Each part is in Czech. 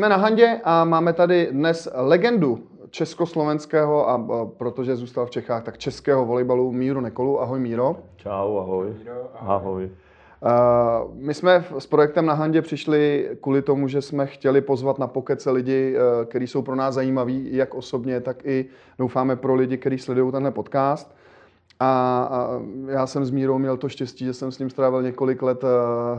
jsme na Handě a máme tady dnes legendu československého a, a protože zůstal v Čechách, tak českého volejbalu Míru Nekolu. Ahoj Míro. Čau, ahoj. Míro, ahoj. Uh, my jsme s projektem na Handě přišli kvůli tomu, že jsme chtěli pozvat na pokece lidi, uh, kteří jsou pro nás zajímaví, jak osobně, tak i doufáme pro lidi, kteří sledují tenhle podcast. A, a já jsem s Mírou měl to štěstí, že jsem s ním strávil několik let eh,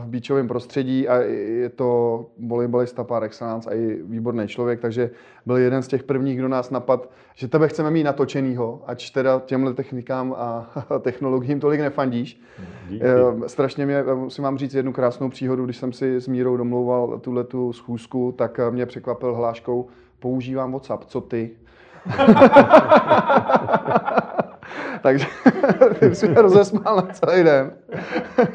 v bíčovém prostředí a je to volejbalista par excellence a i výborný člověk, takže byl jeden z těch prvních, kdo nás napad, že tebe chceme mít natočenýho, ač teda těmhle technikám a technologiím tolik nefandíš. Díky. Eh, strašně mě, eh, musím vám říct jednu krásnou příhodu, když jsem si s Mírou domlouval tuhle tu schůzku, tak mě překvapil hláškou, používám WhatsApp, co ty? Takže ty jsi mě rozesmál na celý den.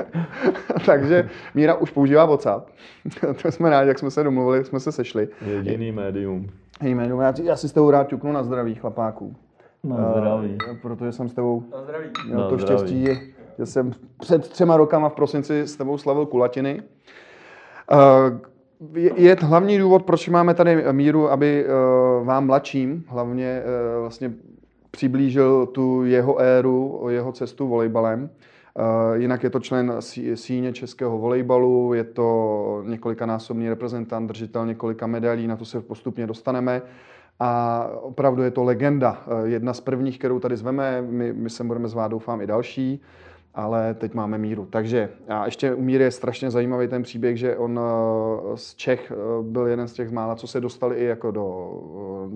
Takže Míra už používá WhatsApp. to jsme rádi, jak jsme se domluvili, jsme se sešli. Jediný médium. Jediný médium. Já, já si s tebou rád ťuknu na zdraví, chlapáků. Na zdraví. Uh, protože jsem s tebou na zdraví. měl na to zdraví. štěstí, že jsem před třema rokama v prosinci s tebou slavil kulatiny. Uh, je, je hlavní důvod, proč máme tady Míru, aby uh, vám mladším hlavně uh, vlastně přiblížil tu jeho éru, jeho cestu volejbalem. Jinak je to člen síně českého volejbalu, je to několikanásobný reprezentant, držitel několika medailí, na to se postupně dostaneme. A opravdu je to legenda. Jedna z prvních, kterou tady zveme, my, my se budeme zvát, doufám, i další ale teď máme míru. Takže a ještě u Míry je strašně zajímavý ten příběh, že on z Čech byl jeden z těch z mála, co se dostali i jako do,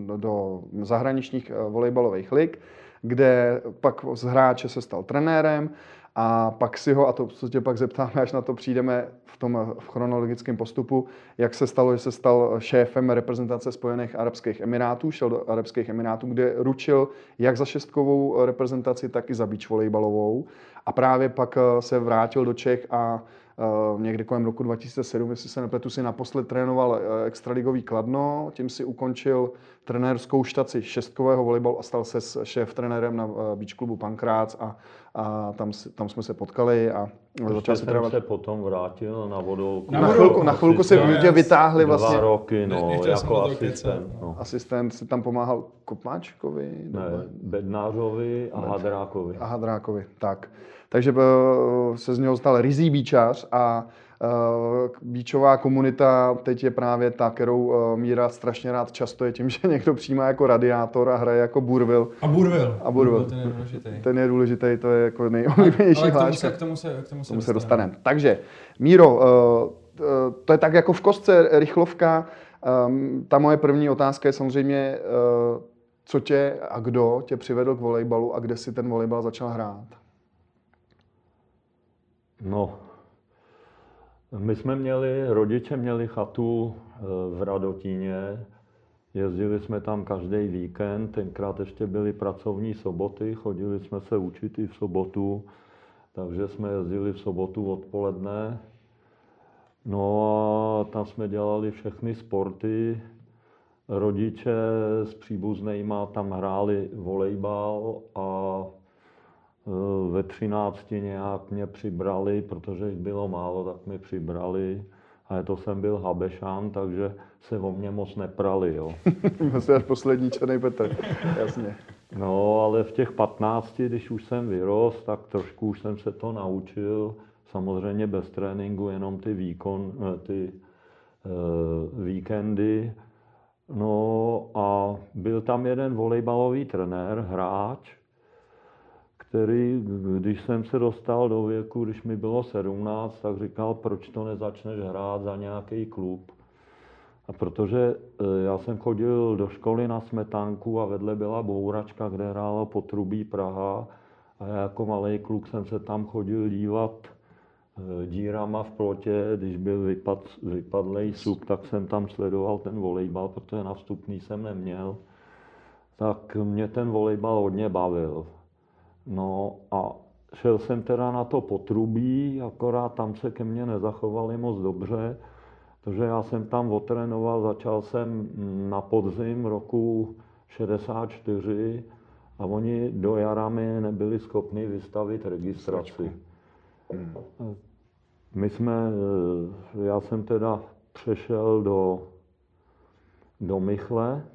do, do zahraničních volejbalových lig, kde pak z hráče se stal trenérem a pak si ho, a to tě pak zeptáme, až na to přijdeme v tom v chronologickém postupu, jak se stalo, že se stal šéfem reprezentace Spojených Arabských Emirátů, šel do Arabských Emirátů, kde ručil jak za šestkovou reprezentaci, tak i za beach volejbalovou. A právě pak se vrátil do Čech a Uh, někdy kolem roku 2007, jestli se nepletu, si naposled trénoval uh, extraligový Kladno, tím si ukončil trenérskou štaci šestkového volejbalu a stal se šéf trenérem na beach klubu Pankrác a, a tam, tam jsme se potkali a začal se trénovat. se potom vrátil na vodou. Na, na chvilku, na chvilku se mě vytáhli dva vlastně. Dva roky, no, jako asistent. No. Asistent si tam pomáhal Kopmáčkovi? Ne, Bednářovi a Hadrákovi. A Hadrákovi, tak. Takže se z něho stal rizí bíčař a bíčová komunita teď je právě ta, kterou Míra strašně rád často je tím, že někdo přijímá jako radiátor a hraje jako Burvil. A Burvil. A Burvil. Ten je důležitý. Ten je důležitý, to je jako nejoblíbenější Ale k tomu se, k tomu se, k tomu se, tomu se dostaneme. Takže, Míro, to je tak jako v kostce rychlovka. Ta moje první otázka je samozřejmě, co tě a kdo tě přivedl k volejbalu a kde si ten volejbal začal hrát? No, my jsme měli, rodiče měli chatu v Radotíně, jezdili jsme tam každý víkend, tenkrát ještě byly pracovní soboty, chodili jsme se učit i v sobotu, takže jsme jezdili v sobotu odpoledne. No a tam jsme dělali všechny sporty. Rodiče s příbuznýma tam hráli volejbal a ve třinácti nějak mě přibrali, protože jich bylo málo, tak mě přibrali. A to jsem byl Habešán, takže se o mě moc neprali, jo. Vlastně poslední černý Petr, jasně. No, ale v těch 15, když už jsem vyrost, tak trošku už jsem se to naučil. Samozřejmě bez tréninku, jenom ty výkon, ty uh, víkendy. No a byl tam jeden volejbalový trenér, hráč, který, když jsem se dostal do věku, když mi bylo 17, tak říkal, proč to nezačneš hrát za nějaký klub. A protože já jsem chodil do školy na smetánku a vedle byla bouračka, kde hrála potrubí Praha. A já jako malý kluk jsem se tam chodil dívat dírama v plotě, když byl vypad, vypadlej sup, tak jsem tam sledoval ten volejbal, protože na vstupný jsem neměl. Tak mě ten volejbal hodně bavil. No a šel jsem teda na to potrubí, akorát tam se ke mně nezachovali moc dobře, protože já jsem tam otrénoval, začal jsem na podzim roku 64 a oni do jara mi nebyli schopni vystavit registraci. My jsme, já jsem teda přešel do do Michle,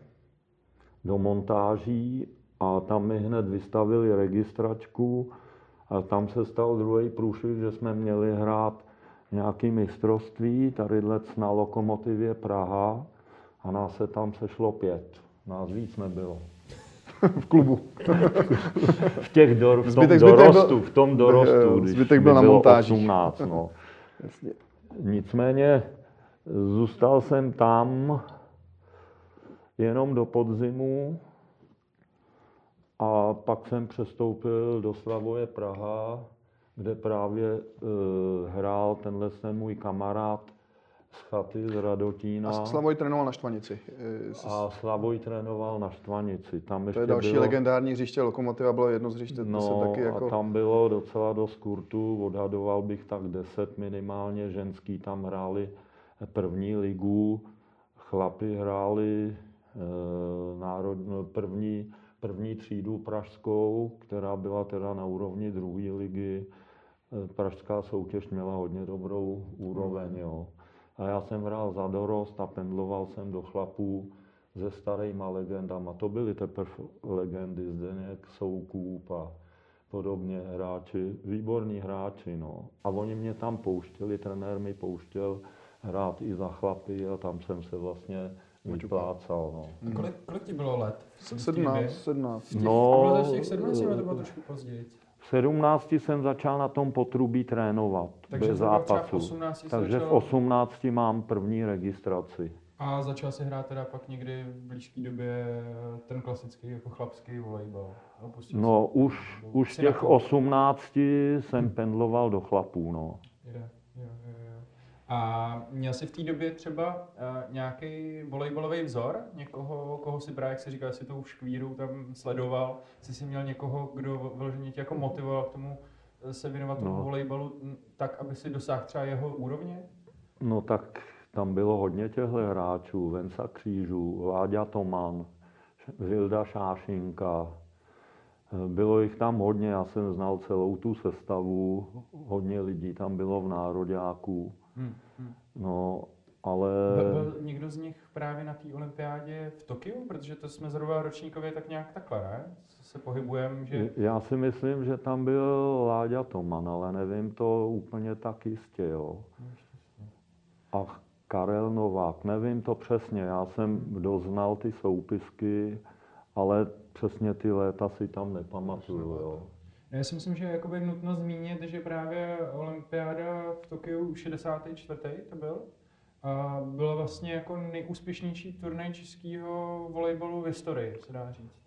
do montáží a tam mi hned vystavili registračku a tam se stal druhý průšvih, že jsme měli hrát nějaký mistrovství, tady na Lokomotivě Praha a nás se tam sešlo pět. Nás víc nebylo. v klubu. v těch dor, v tom zbytek, dorostu, byl, v tom dorostu, když zbytek byl na montáži. 18, no. Jasně. Nicméně zůstal jsem tam jenom do podzimu a pak jsem přestoupil do Slavoje Praha, kde právě e, hrál tenhle ten můj kamarád z chaty z Radotína. A Slavoj trénoval na Štvanici. E, a Slavoj trénoval na Štvanici. Tam to je další bylo... legendární hřiště, Lokomotiva bylo jedno z hřiště. No, to se taky jako... a tam bylo docela dost kurtu, odhadoval bych tak 10 minimálně, ženský tam hráli první ligu, chlapi hráli e, národ, no, první, první třídu pražskou, která byla teda na úrovni druhé ligy. E, pražská soutěž měla hodně dobrou úroveň, hmm. jo. A já jsem hrál za dorost a pendloval jsem do chlapů se starýma legendama. To byly teprve legendy, Zdeněk, Soukup a podobně hráči, výborní hráči, no. A oni mě tam pouštěli, trenér mi pouštěl hrát i za chlapy a tam jsem se vlastně vyplácal, no. A kolik, kolik ti bylo let? 17, 17. No, bylo to v těch 17 nebo to bylo trošku později? V 17 jsem začal na tom potrubí trénovat Takže bez zápasu. V Takže začal... v 18 mám první registraci. A začal si hrát teda pak někdy v blízké době ten klasický jako chlapský volejbal? No už, už v těch 18 jsem pendloval do chlapů, no. Je, je, je. A měl jsi v té době třeba uh, nějaký volejbalový vzor? Někoho, koho si právě, jak si říkal, si tou škvíru tam sledoval? Jsi si měl někoho, kdo vyloženě tě jako motivoval k tomu eh, se věnovat tomu no. volejbalu tak, aby si dosáhl třeba jeho úrovně? No tak tam bylo hodně těchto hráčů. Venca Křížů, Láďa Toman, Vilda Šášinka. Eh, bylo jich tam hodně, já jsem znal celou tu sestavu. Hodně lidí tam bylo v nároďáku. Hmm, hmm. No, ale... Byl, byl někdo z nich právě na té olympiádě v Tokiu? Protože to jsme zrovna ročníkově tak nějak takhle, ne? Se pohybujeme, že... Já si myslím, že tam byl Láďa Toman, ale nevím to úplně tak jistě, jo. A Karel Novák, nevím to přesně, já jsem doznal ty soupisky, ale přesně ty léta si tam nepamatuju, jo. Já si myslím, že je jakoby nutno zmínit, že právě olympiáda v Tokiu 64. to byl, a byla vlastně jako nejúspěšnější turnaj českého volejbalu v historii, se dá říct.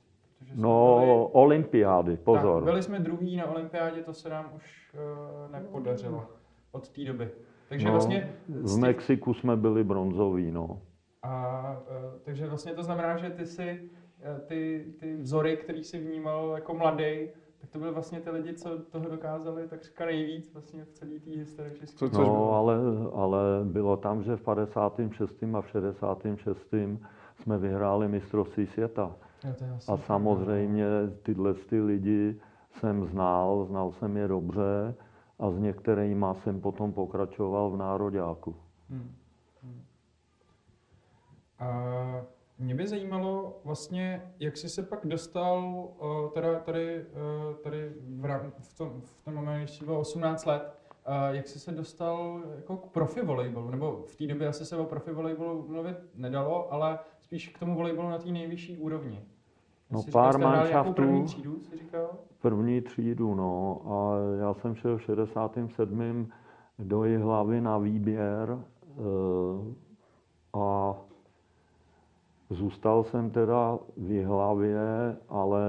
No, byli... olympiády, pozor. Tak, byli jsme druhý na olympiádě, to se nám už uh, nepodařilo od té doby. Takže no, vlastně... V Mexiku jsme byli bronzoví, no. A uh, takže vlastně to znamená, že ty si uh, ty, ty vzory, který si vnímal jako mladý, tak to byly vlastně ty lidi, co toho dokázali tak říká nejvíc vlastně v celé té historii České. No, ale, ale bylo tam, že v 56. a v 66. jsme vyhráli mistrovství světa. a samozřejmě tyhle ty lidi jsem znal, znal jsem je dobře a s některými jsem potom pokračoval v nároďáku. Hmm. Hmm. A mě by zajímalo vlastně, jak jsi se pak dostal uh, teda tady, uh, tady v, rám, v, tom, v tom momentu, když jsi byl 18 let, uh, jak jsi se dostal jako k profi volejbalu, nebo v té době asi se o profi volejbalu mluvit nedalo, ale spíš k tomu volejbalu na té nejvyšší úrovni. No jsi pár manšaftů. První třídu, jsi říkal? První třídu, no. A já jsem šel v 67. do hlavy na výběr a Zůstal jsem teda v Jihlavě, ale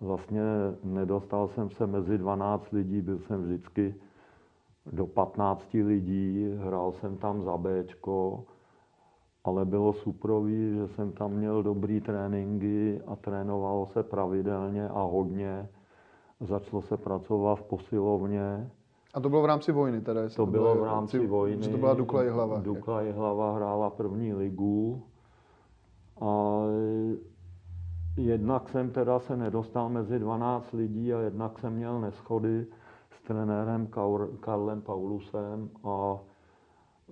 vlastně nedostal jsem se mezi 12 lidí, byl jsem vždycky do 15 lidí, hrál jsem tam za Bčko, ale bylo suprový, že jsem tam měl dobrý tréninky a trénovalo se pravidelně a hodně. Začalo se pracovat v posilovně. A to bylo v rámci vojny teda? To, to bylo v rámci vojny. To byla Dukla Jihlava. Dukla Jihlava hrála první ligu a jednak jsem teda se nedostal mezi 12 lidí a jednak jsem měl neschody s trenérem Karlem Paulusem a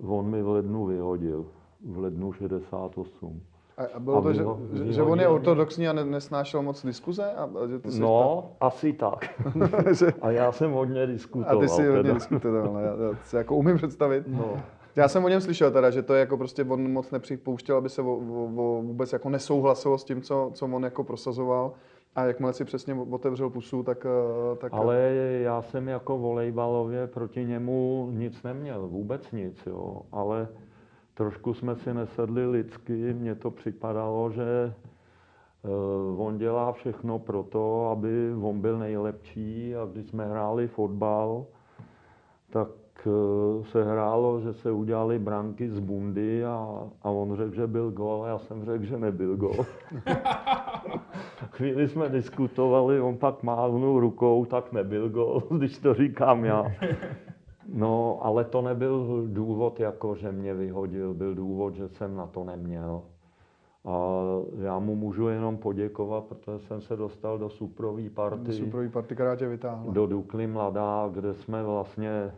on mi v lednu vyhodil. v lednu 68. A, a bylo A to, že, vyho- že, on je vyhodil- ortodoxní a ne, nesnášel moc diskuze? A, a že ty jsi No, asi tak. ta- A já jsem hodně a diskutoval. ty si hodně teda. diskutoval, ne? já, já si jako umím představit. No. Já jsem o něm slyšel teda, že to je jako prostě on moc nepřipouštěl, aby se o, o, o, vůbec jako nesouhlasilo s tím, co, co on jako prosazoval. A jakmile si přesně otevřel pusu, tak... eh, tak Ale já jsem jako volejbalově proti němu nic neměl, vůbec nic, jo. Ale trošku jsme si nesedli lidsky, mně to připadalo, že uh, on dělá všechno pro to, aby on byl nejlepší a když jsme hráli fotbal, tak se hrálo, že se udělali branky z bundy a, a on řekl, že byl gol a já jsem řekl, že nebyl gol. Chvíli jsme diskutovali, on pak mávnul rukou, tak nebyl gol, když to říkám já. No, ale to nebyl důvod, jako že mě vyhodil, byl důvod, že jsem na to neměl. A já mu můžu jenom poděkovat, protože jsem se dostal do suprový party, Superový party, která tě vytáhla. do Dukly Mladá, kde jsme vlastně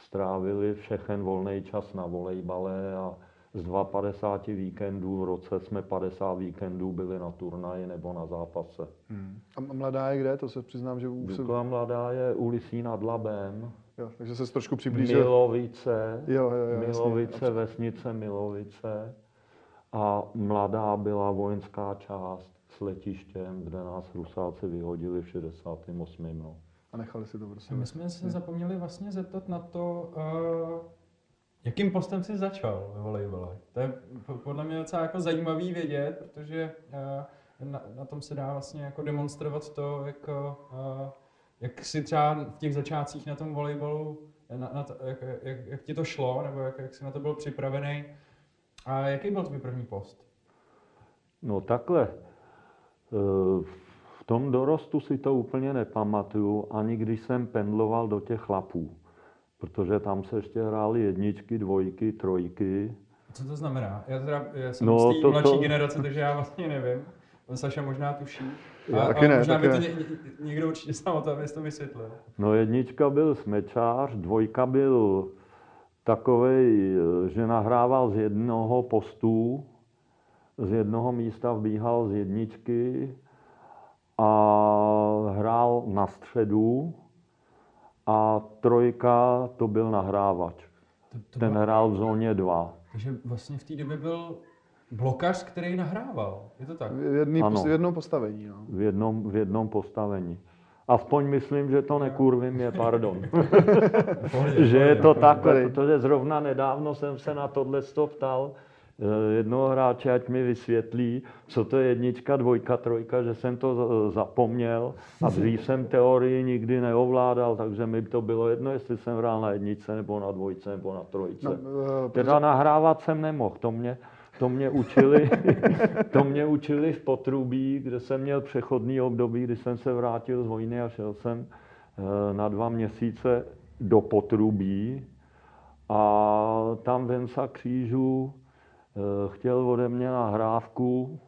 strávili všechen volný čas na volejbale a z 52 víkendů v roce jsme 50 víkendů byli na turnaji nebo na zápase. Hmm. A mladá je kde? To se přiznám, že už se... Dukla Mladá je u Lisí nad Labem, Jo, takže se trošku přiblížil. Milovice, Jo, jo, jo. Milovice, vesnice Milovice a Mladá byla vojenská část s letištěm, kde nás Rusáci vyhodili v 68. No. A nechali si to prostě. My jsme se zapomněli vlastně zeptat na to, uh, jakým postem jsi začal ve volejbale. To je po- podle mě docela jako zajímavý vědět, protože uh, na, na, tom se dá vlastně jako demonstrovat to, jak, uh, jak si třeba v těch začátcích na tom volejbalu, na, na to, jak, jak, jak, ti to šlo, nebo jak, jak jsi na to byl připravený. A jaký byl tvůj první post? No takhle, eh, v tom dorostu si to úplně nepamatuju, ani když jsem pendloval do těch chlapů, protože tam se ještě hrály jedničky, dvojky, trojky. Co to znamená? Já, teda, já jsem No, z té to- mladší to- generace, takže já vlastně nevím. Saša možná tuší. Já A, taky a ne, možná taky by to ně, ně- někdo určitě sám o tom, to vysvětlil. No jednička byl smečář, dvojka byl takovej, že nahrával z jednoho postu, z jednoho místa vbíhal z jedničky a hrál na středu a trojka to byl nahrávač. To, to Ten bylo, hrál v zóně 2. takže vlastně v té době byl blokař, který nahrával. Je to tak? V, jedný, Ano. v jednom postavení. No. v jednom, v jednom postavení. Aspoň myslím, že to nekurvím je, pardon. Pohodě, že je to pohodě. takhle, Tady. protože zrovna nedávno jsem se na tohle ptal jednoho hráče, ať mi vysvětlí, co to je jednička, dvojka, trojka, že jsem to za- zapomněl a dřív jsem teorii nikdy neovládal, takže mi to bylo jedno, jestli jsem hrál na jedničce, nebo na dvojce, nebo na trojce. No, eh, Teda nahrávat jsem nemohl, to mě, to mě učili, to mě učili v Potrubí, kde jsem měl přechodný období, kdy jsem se vrátil z vojny a šel jsem eh, na dva měsíce do Potrubí a tam Vensa Křížů eh, chtěl ode mě nahrávku,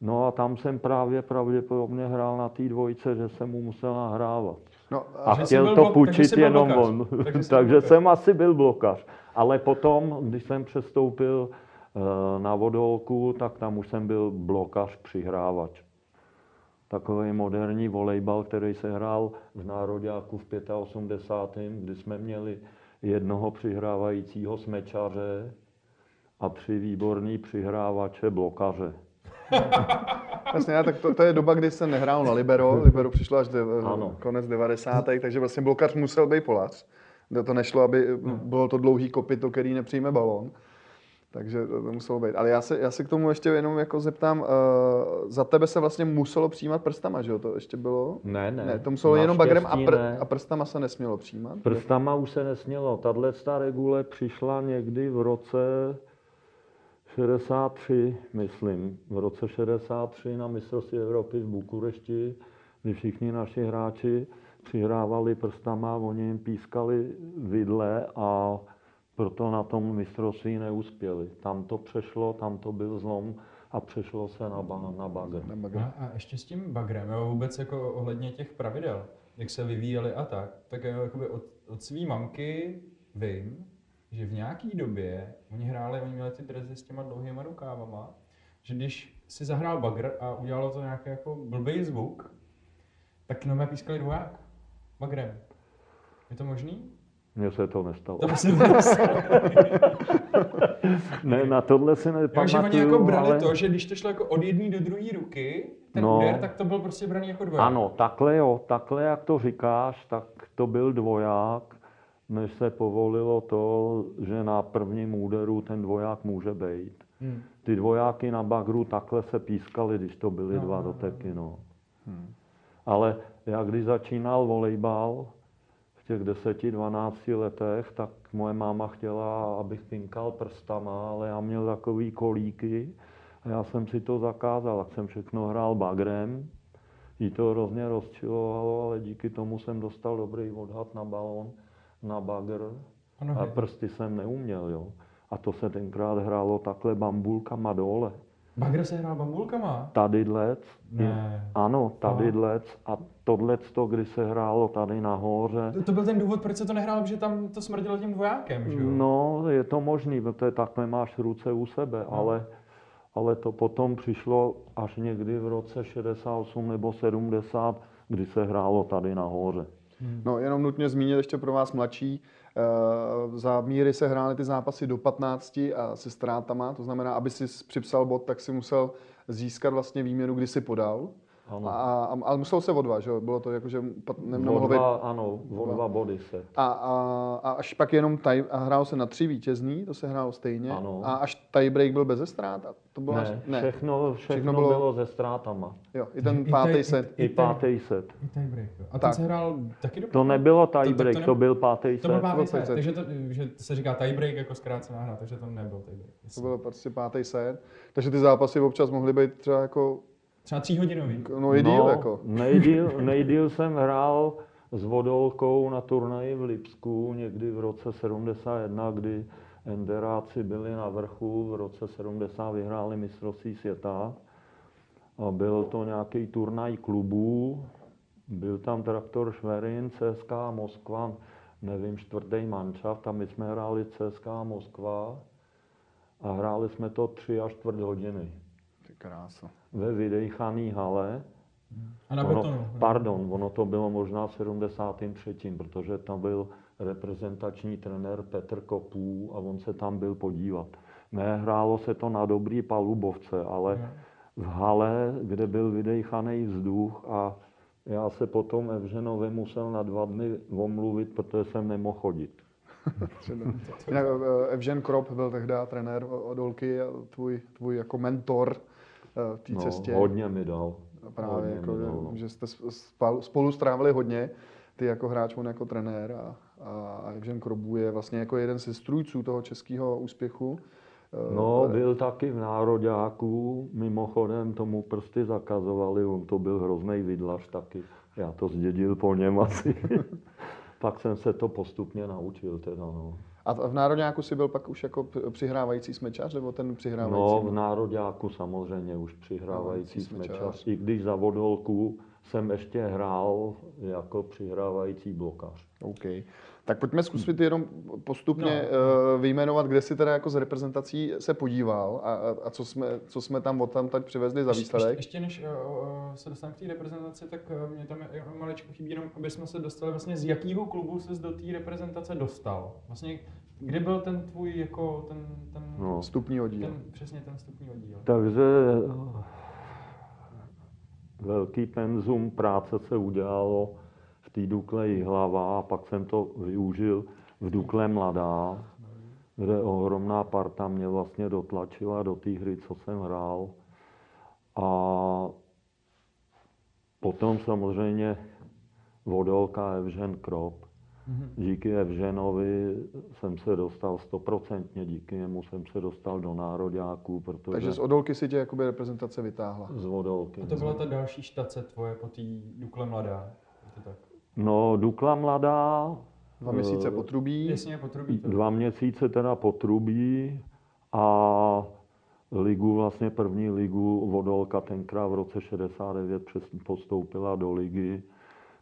no a tam jsem právě pravděpodobně hrál na té dvojce, že jsem mu musel nahrávat. no, A jsi chtěl to půjčit jenom blokař. on. Takže Takže, jsem asi byl blokař. Ale potom, když jsem přestoupil eh, na vodolku, tak tam už jsem byl blokař přihrávač. Takový moderní volejbal, který se hrál v Nároďáku v 85. kdy jsme měli jednoho přihrávajícího smečaře a tři výborný přihrávače blokaře. Jasně, tak to, to, je doba, kdy jsem nehrál na Libero. Libero přišlo až de, Ano. konec 90. takže vlastně blokař musel být polař. To nešlo, aby bylo to dlouhý kopyto, který nepřijme balón. Takže to, to muselo být. Ale já se, já se k tomu ještě jenom jako zeptám, uh, za tebe se vlastně muselo přijímat prstama, že jo? To ještě bylo? Ne, ne. Ne, to muselo jenom bagrem a, pr- ne. a prstama se nesmělo přijímat? Prstama už se nesmělo. Tahle ta regule přišla někdy v roce 63, myslím. V roce 63 na mistrovství Evropy v Bukurešti, kdy všichni naši hráči přihrávali prstama, oni jim pískali vidle a proto na tom mistrovství neuspěli. Tam to přešlo, tam to byl zlom a přešlo se na, ba- na bagr. Na bagr. A, a ještě s tím bagrem, jo, vůbec jako ohledně těch pravidel, jak se vyvíjeli a tak, tak jo, jakoby od, od svý mamky vím, že v nějaký době oni hráli, oni měli ty drezy s těma dlouhýma rukávama, že když si zahrál bagr a udělalo to nějaký jako blbý zvuk, tak nové pískali dvoják bagrem. Je to možný? Mně se to nestalo. To se nestalo. ne, na tohle si nepamatuju, Takže oni jako brali ale... to, že když to šlo jako od jedné do druhé ruky, ten No. úder, tak to byl prostě braný jako dvoják. Ano, takhle jo, takhle jak to říkáš, tak to byl dvoják, než se povolilo to, že na prvním úderu ten dvoják může být. Hmm. Ty dvojáky na bagru takhle se pískaly, když to byly No, dva no, no, doteky. No. Ale já když začínal volejbal v těch 10-12 letech, tak moje máma chtěla, abych pinkal prstama, ale já měl takový kolíky a já jsem si to zakázal, tak jsem všechno hrál bagrem. Jí to hrozně rozčilovalo, ale díky tomu jsem dostal dobrý odhad na balón, na bagr Ano, a prsty jsem neuměl, jo. A to se tenkrát hrálo takhle bambulkama dole. Bagr se hrál bambulkama? Tadyhlec, Ne. ano, tadyhlec a tohleto, kdy se hrálo tady nahoře. To, to byl ten důvod, proč se to nehrálo, že tam to smrdilo tím dvojákem, že jo? No, je to možný, protože takhle máš ruce u sebe, No. ale, ale to potom přišlo až někdy v roce 68 nebo 70, kdy se hrálo tady nahoře. No, jenom nutně zmínit ještě pro vás mladší, eh, za míry se hrály ty zápasy do 15 a se ztrátama, to znamená, aby si připsal bod, tak si musel získat vlastně výměnu, kdy si podal. Ano. A, a, ale muselo se o dva, že jo? Bylo to jako, že ne, nemohlo být... ano, o dva. body se. A, a, a až pak jenom taj, a hrálo se na tři vítězný, to se hrálo stejně. Ano. A až tiebreak byl bez ztrát, a to bylo až, Ne, všechno, všechno, Všechno bylo- bylo... se ztrátama. Jo, i ten I pátý taj- set. I pátý set. I tiebreak, jo. A ten Tak. se hrál taky do To nebylo tiebreak, to to, ne- byl pátý To byl set. pátý byl set, pátý set. takže to, že se říká tiebreak jako zkrácená hra, takže to nebyl tiebreak. To byl prostě pátý set. Takže ty zápasy občas mohly být třeba jako, Třeba tříhodinový. no i díl, jako. Nejdíl, nejdíl jsem hrál s Vodolkou na turnaji v Lipsku někdy v roce 71, kdy Enderáci byli na vrchu, v roce 70 vyhráli mistrovství světa. A byl to nějaký turnaj klubů, byl tam traktor Šverin, CSK Moskva, nevím, čtvrtý manšaft a my jsme hráli CSK Moskva a hráli jsme to tři až čtvrt hodiny krása. ve vydejchaný hale. A na Ono, betonu. pardon, ono to bylo možná v 73., protože tam byl reprezentační trenér Petr Kopů a on se tam byl podívat. Ne, hrálo se to na dobrý palubovce, ale Jo. v hale, kde byl vydejchaný vzduch a já se potom Evženovi musel na dva dny omluvit, protože jsem nemohl chodit. Eh, Evžen Krop byl tehdy trenér Odolky a tvůj, tvůj jako mentor v té No, cestě. hodně mi dal. Právě, Hodně jako, mi že, dal, no. že jste spolu strávili hodně, ty jako hráč, on jako trenér a, a Evžen Krobů je vlastně jako jeden ze strůjců toho českého úspěchu. Eh, No, byl taky v nároďáku, mimochodem tomu prsty zakazovali, on to byl hrozný vidlař taky. Já to zdědil po něm asi. Pak jsem se to postupně naučil teda, no. A v Národňáku si byl pak už jako přihrávající smečař, nebo ten přihrávající? No, v nároďáku samozřejmě už přihrávající Smečář. smečař. I když za vodolku jsem ještě hrál jako přihrávající blokař. OK. Tak pojďme zkusit jenom postupně No. no. vyjmenovat, kde si teda jako z reprezentací se podíval a, a, a co, jsme, co jsme tam od tam teď přivezli za Ještě, výsledek. ještě než uh, se dostaneme k té reprezentaci, tak uh, mě tam je, maličko chybí jenom, aby jsme se dostali vlastně z jakého klubu se do té reprezentace dostal. Vlastně, kdy byl ten tvůj jako ten, ten, No. Vstupní oddíl. ten přesně ten vstupní oddíl. Takže velký penzum práce se udělalo v té Dukle Jihlava a pak jsem to využil v Dukle Mladá, kde ohromná parta mě vlastně dotlačila do té hry, co jsem hrál. A potom samozřejmě Vodolka Evžen Krop. Díky Evženovi jsem se dostal stoprocentně, díky němu jsem se dostal do nároďáků, protože Takže z Odolky si tě jakoby reprezentace vytáhla. z Vodolky. A to byla ta další štace tvoje po té Dukle Mladá. Je to tak? No, Dukla mladá, Dva měsíce eh, potrubí. Jasně, potrubí to. dva měsíce teda potrubí a ligu, vlastně první ligu Vodolka tenkrát v roce 69 přes, postoupila do ligy,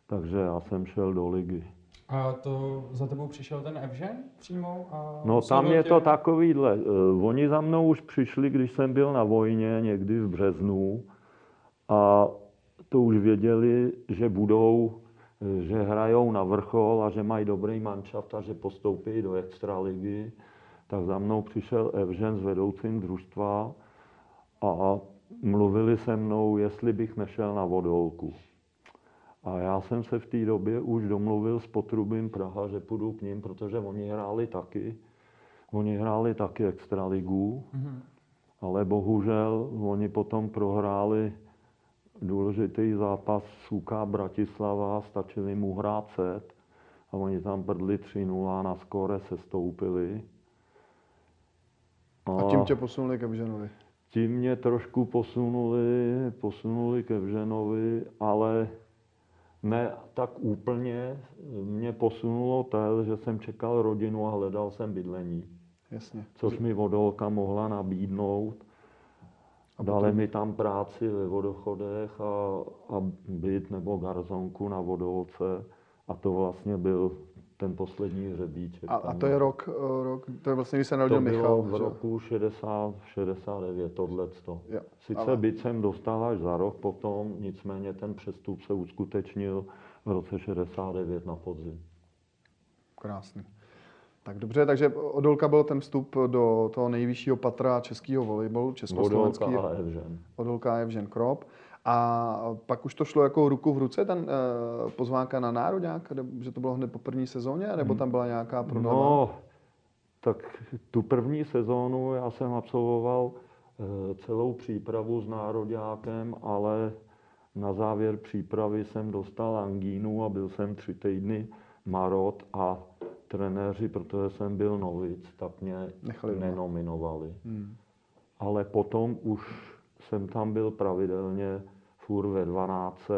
takže já jsem šel do ligy. A to za tebou přišel ten Evžen přímo? A No tam je tě? to takovýhle. eh, Oni za mnou už přišli, když jsem byl na vojně někdy v březnu a to už věděli, že budou, že hrajou na vrchol a že mají dobrý manšaft a že postoupí do extraligy. Tak za mnou přišel Evžen s vedoucím družstva a mluvili se mnou, jestli bych nešel na vodolku. A já jsem se v té době už domluvil s Potrubím Praha, že půjdu k ním, protože oni hráli taky. Oni hráli taky extraligu, Mhm. ale bohužel oni potom prohráli důležitý zápas s UK Bratislava, stačili mu hrát set a oni tam prdli 3-0 na skóre se stoupili. A tím tě posunuli k Evženovi. Tím mě trošku posunuli, posunuli ke Vženovi, ale ne tak úplně. Mě posunulo to, že jsem čekal rodinu a hledal jsem bydlení, Jasně. což mi vodolka mohla nabídnout. A Dali mi tam práci ve vodochodech a, a byt nebo garzonku na vodolce. A to vlastně byl ten poslední hřebíček. A, a to je rok, eh, rok, to je vlastně, když se To narodil bylo Michal. v že? roku 60, 69, tohleto. Jo, Sice ale- byt jsem dostal až za rok potom, nicméně ten přestup se uskutečnil v roce 69 na podzim. Krásný. Tak dobře, takže Odolka byl ten vstup do toho nejvyššího patra českého volejbalu, československý. Vodolka a Evžen. Odolka je Evžen Krop. A pak už to šlo jako ruku v ruce, ten uh, pozvánka na národák, kde- že to bylo hned po první sezóně, nebo tam byla nějaká prodleva? No, tak tu první sezónu já jsem absolvoval eh, celou přípravu s nároďákem, ale na závěr přípravy jsem dostal angínu a byl jsem tři týdny marot a trenéři, protože jsem byl novic, tak mě Nechali nenominovali. Hmm. Ale potom už jsem tam byl pravidelně furt ve 12,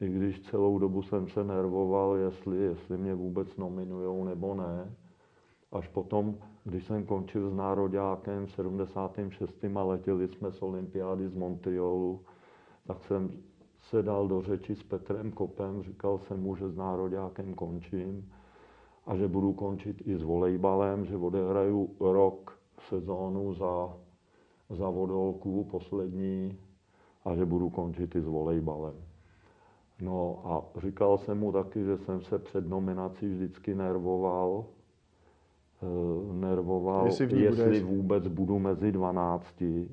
i když celou dobu jsem se nervoval, jestli, jestli mě vůbec nominujou nebo ne. Až potom, když jsem končil s nároďákem v 76. a letěli jsme z olympiády z Montrealu, tak jsem se dal do řeči s Petrem Kopem, říkal jsem mu, že s nároďákem končím a že budu končit i s volejbalem, že odehraju rok sezónu za, za vodolku poslední a že budu končit i s volejbalem. No a říkal jsem mu taky, že jsem se před nominací vždycky nervoval, eh, nervoval, Jestli v jestli budeš. vůbec budu mezi 12.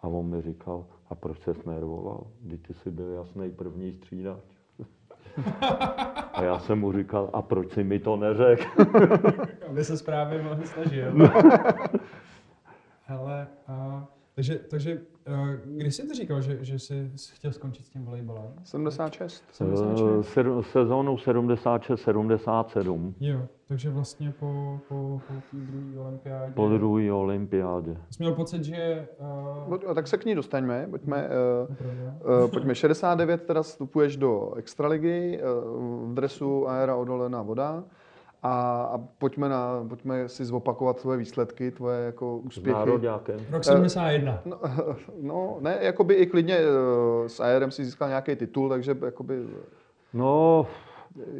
A on mi říkal, a proč ses nervoval? Když ty jsi byl jasný první střídač. A já jsem mu říkal, a proč si mi to neřekl? Aby se právě mohl snažil. Hele, a, takže, takže a, kdy jsi to říkal, že, že jsi chtěl skončit s tím volejbalem? 76. 76? Eh, ser- Sezónu 76-77 Jo, takže vlastně po, po, po té druhé olympiádě. po druhé olympiádě. Jsi měl pocit, že... Uh, No, tak se k ní dostaňme. Pojďme, uh, uh, pojďme 69, teda vstupuješ do extraligy uh, v dresu Aera Odolená voda. A, a pojďme, na, pojďme si zopakovat tvoje výsledky, tvoje jako úspěchy. nároďákem. Rok 71. No, no, ne, jakoby i klidně eh, s ARem si získal nějaký titul, takže jakoby... No,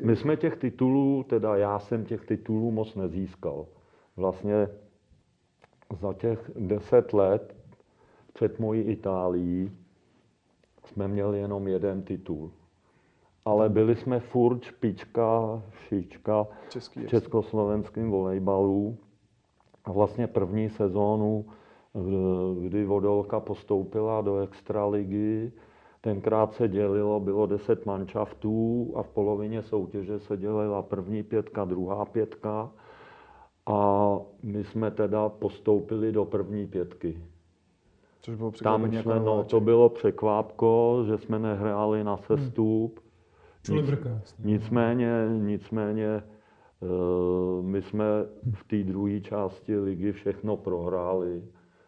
my jsme těch titulů, teda já jsem těch titulů moc nezískal. Vlastně za těch deset let před mojí Itálií jsme měli jenom jeden titul. Ale byli jsme furt špička, šička Český v československém volejbalu. A vlastně první sezónu, v- kdy Vodolka postoupila do extraligy, tenkrát se dělilo, bylo 10 manšaftů a v polovině soutěže se dělila první pětka, druhá pětka. A my jsme teda postoupili do první pětky. Což bylo Tam překvapení jako jsme, no, nováček. to bylo překvápko, že jsme nehráli na sestup. Čuli Nic-. Nicméně, nicméně eh, my jsme v té druhé části ligy všechno prohráli,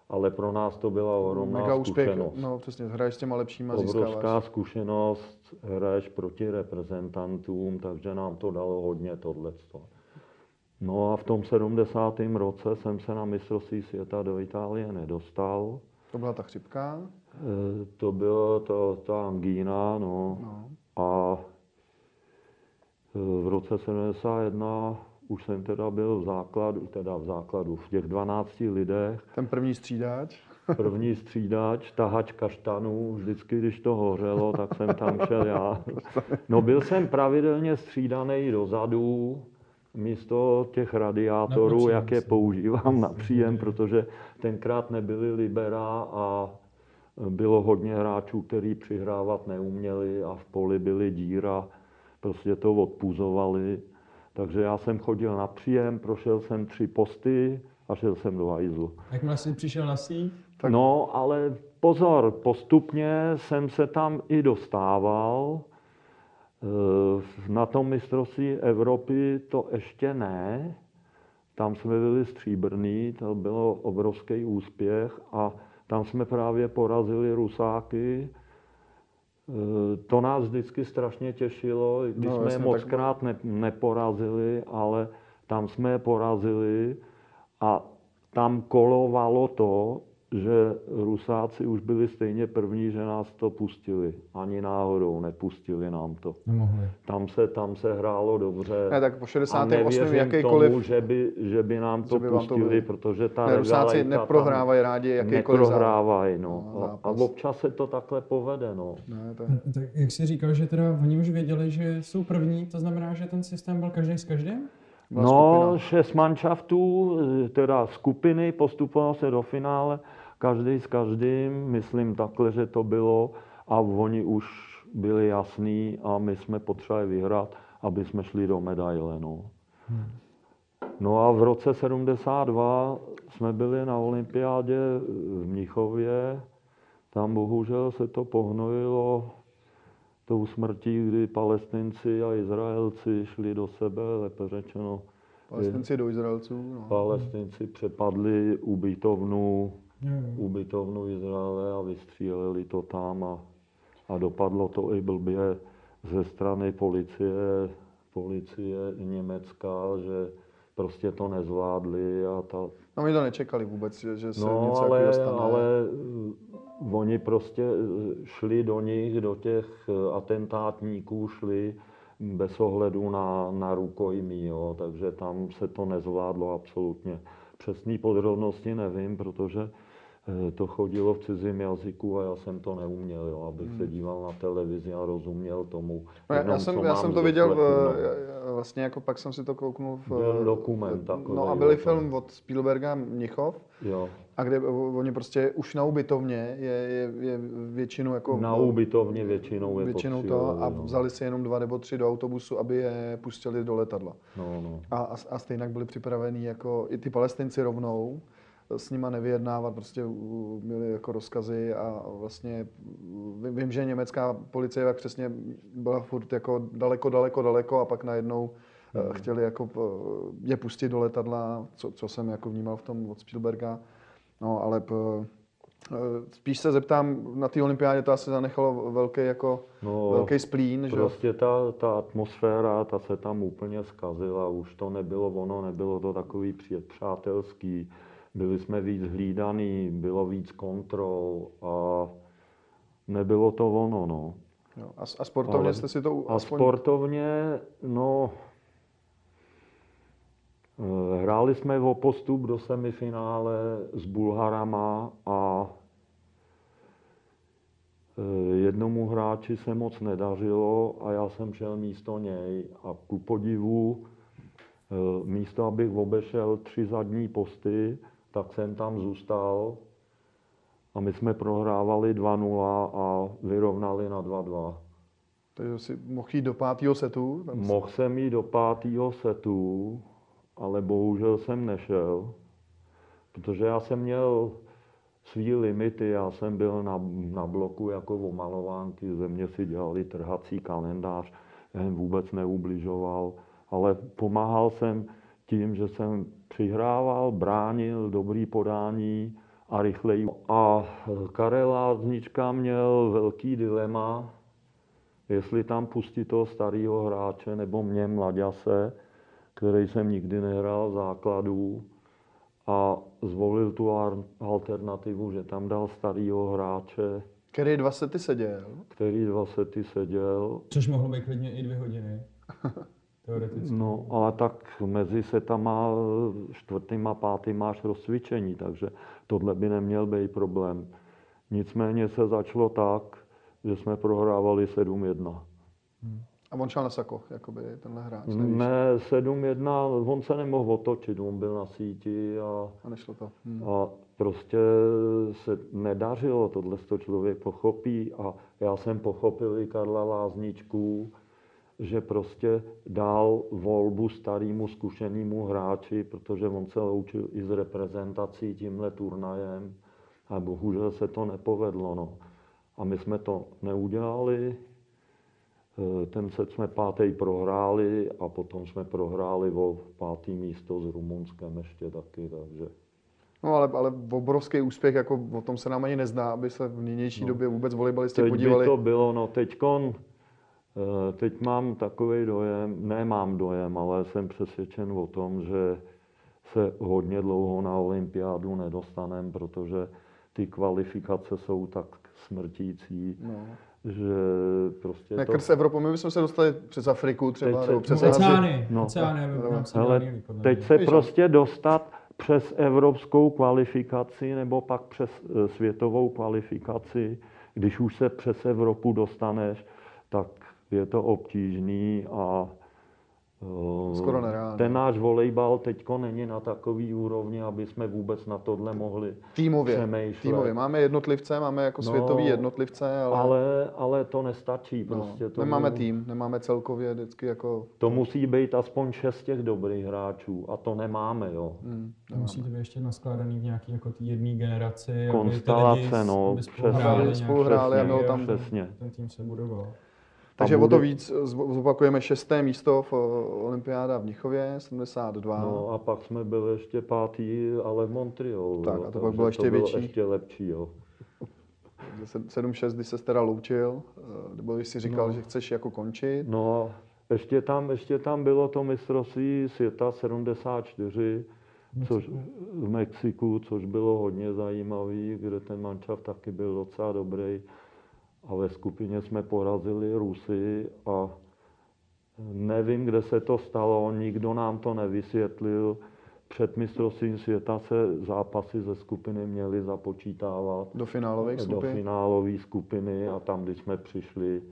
ale pro nás to byla ohromná Mega úspěch, zkušenost. no přesně, hraješ s těma lepšíma, Obrovská získáváš. zkušenost, hraješ proti reprezentantům, takže nám to dalo hodně tohleto. No a v tom 70. roce jsem se na mistrovství světa do Itálie nedostal. To byla ta chřipka. Eh, To bylo to, ta angína, no. No. A v roce 71 už jsem teda byl v základu, teda v základu, v těch 12 lidech. Ten první střídáč? První střídač, tahač kaštanů, vždycky, když to hořelo, tak jsem tam šel já. No byl jsem pravidelně střídaný dozadu, místo těch radiátorů, jak je používám na příjem, protože tenkrát nebyly libera a bylo hodně hráčů, kteří přihrávat neuměli a v poli byly díra, prostě to odpuzovali. Takže já jsem chodil na příjem, prošel jsem tři posty a šel jsem do hajzlu. Jakmile jsi přišel na síť? Tak... No, ale pozor, postupně jsem se tam i dostával. Eh, na tom mistrovství Evropy to ještě ne. Tam jsme byli stříbrní, to bylo obrovský úspěch a tam jsme právě porazili Rusáky. Eh, to nás vždycky strašně těšilo, když no, jsme je moc krát ne, neporazili, ale tam jsme je porazili a tam kolovalo to, že Rusáci už byli stejně první, že nás to pustili. Ani náhodou nepustili nám to. Nemohli. Tam se, tam se hrálo dobře. Ne, tak po 68. A jakýkoliv... tomu, že by, že by nám to by pustili, to protože ta ne, Rusáci neprohrávají rádi jakýkoliv Neprohrávají, no. no a, a občas se to takhle povede, no. Ne, to... Tak jak jsi říkal, že teda oni už věděli, že jsou první, to znamená, že ten systém byl každý s každým? No, skupina. šest manšaftů, teda skupiny, postupovalo se do finále každý s každým, myslím takhle, že to bylo a oni už byli jasní a my jsme potřebovali vyhrát, aby jsme šli do medaile. No. Hmm. no a v roce 72 jsme byli na olympiádě v Mnichově. Tam bohužel se to pohnojilo tou smrtí, kdy palestinci a Izraelci šli do sebe, lépe řečeno. Palestinci do Izraelců? No. Palestinci přepadli ubytovnu ubytovnu Izraele a vystříleli to tam a, a dopadlo to i blbě ze strany policie, policie německá, že prostě to nezvládli a ta... No my to nečekali vůbec, že se no, něco ale, stane. ale oni prostě eh, šli do nich, do těch eh, atentátníků šli bez ohledu na, na rukojmí, jo, takže tam se to nezvládlo absolutně. Přesný podrobnosti nevím, protože Eh, to chodilo v cizím jazyku a já jsem to neuměl, jo, abych hmm. se díval na televizi a rozuměl tomu. No, jenom, já jsem, já jsem to viděl, v, no. vlastně jako pak jsem si to kouknul v... Byl dokument takový. No a byl film od Spielberga Mnichov, jo. A kde oni prostě už na ubytovně je, je, je většinu jako... Na ubytovně většinou je většinou to a vzali si jenom dva nebo tři do autobusu, aby je pustili do letadla. No, no. A, a, a stejně byli připravení jako i ty palestinci rovnou, s nima nevyjednávat, prostě měli jako rozkazy a vlastně vím, že německá policie jak přesně byla furt jako daleko, daleko, daleko a pak najednou hmm. chtěli jako je pustit do letadla, co, co jsem jako vnímal v tom od Spielberga. No, ale p, Spíš se zeptám, na té olympiádě to asi zanechalo velký, jako, no, velký splín. Prostě že? ta, ta atmosféra, ta se tam úplně zkazila, už to nebylo ono, nebylo to takový přátelský byli jsme víc hlídaný, bylo víc kontrol a nebylo to ono, no. Jo, a, a sportovně Ale, jste si to A aspoň... sportovně, no, eh, hráli jsme o postup do semifinále s Bulharama a eh, jednomu hráči se moc nedařilo a já jsem šel místo něj a ku podivu eh, místo, abych obešel tři zadní posty, tak jsem tam zůstal a my jsme prohrávali 2-0 a vyrovnali na 2-2. Takže si mohl jít do pátého setu? Tam mohl jsem jít do pátého setu, ale bohužel jsem nešel, protože já jsem měl svý limity, já jsem byl na, na bloku jako omalovánky, ze mě si dělali trhací kalendář, jim vůbec neubližoval, ale pomáhal jsem tím, že jsem přihrával, bránil, dobrý podání a rychleji. A Karel Láznička měl velký dilema, jestli tam pustit toho starého hráče nebo mě, mladěse, který jsem nikdy nehrál v základu a zvolil tu alternativu, že tam dal starého hráče. Který dva sety seděl? Který dva sety seděl. Což mohlo být klidně i dvě hodiny. teoreticky. No, ale tak mezi setama čtvrtým a pátým máš rozcvičení, takže tohle by neměl být problém. Nicméně se začalo tak, že jsme prohrávali 7-1. A on šel na sako, jakoby tenhle hráč, nevíš? Ne, 7-1, on se nemohl otočit, on byl na síti a, A nešlo to. Hm. a prostě se nedařilo, tohle to člověk pochopí a já jsem pochopil i Karla Lázničku, že prostě dal volbu starému zkušenému hráči, protože on se loučil i s reprezentací tímhle turnajem a bohužel se to nepovedlo. No. A my jsme to neudělali, ten set jsme pátý prohráli a potom jsme prohráli o pátý místo s Rumunskem ještě taky, takže No ale, ale obrovský úspěch, jako o tom se nám ani nezná, aby se v nynější No. době vůbec volejbalisti teď podívali. by to bylo, no teďkon, eh, teď mám takový dojem, nemám dojem, ale jsem přesvědčen o tom, že se hodně dlouho na olympiádu nedostaneme, protože ty kvalifikace jsou tak smrtící, No. Že prostě Jak to... z Evropy, my bychom se dostali přes Afriku třeba, Teď se- nebo přes No, oceány, No. oceány, No. Hele, teď se Víš, prostě dostat přes evropskou kvalifikaci nebo pak přes eh, světovou kvalifikaci, když už se přes Evropu dostaneš, tak je to obtížný a Skoro nereálný. ten náš volejbal teďko není na takový úrovni, aby jsme vůbec na tohle mohli Týmově. přemýšlet. Týmově. Máme jednotlivce, máme jako No, světový jednotlivce, ale, Ale, ale to nestačí no, prostě. to nemáme tým, nemáme celkově vždycky jako... To musí být aspoň šest těch dobrých hráčů a to nemáme, jo. Hm, To musí to být ještě naskládaný v nějaký jako jedné generaci. aby ty Konstelace, lidi no, aby spolu přesně. hráli Aby spolu hráli a bylo tam- Přesně. Ten tým se budoval. Takže A o to bude- víc z- zopakujeme šesté místo v eh, olympiáda v Mnichově, 72. No a pak jsme byli ještě pátý, ale v Montrealu. Tak, a to pak bylo ještě to bylo větší. ještě lepší, jo. 7-6, když se teda loučil, eh, nebo když si říkal, No. že chceš jako končit. No a ještě tam, ještě tam bylo to mistrovství světa 74, což v Mexiku, což bylo hodně zajímavý, kde ten mančav taky byl docela dobrý. A ve skupině jsme porazili Rusy a nevím, kde se to stalo, nikdo nám to nevysvětlil. Před mistrovstvím světa se zápasy ze skupiny měly započítávat Do finálových do skupin. finálové skupiny a tam, když jsme přišli,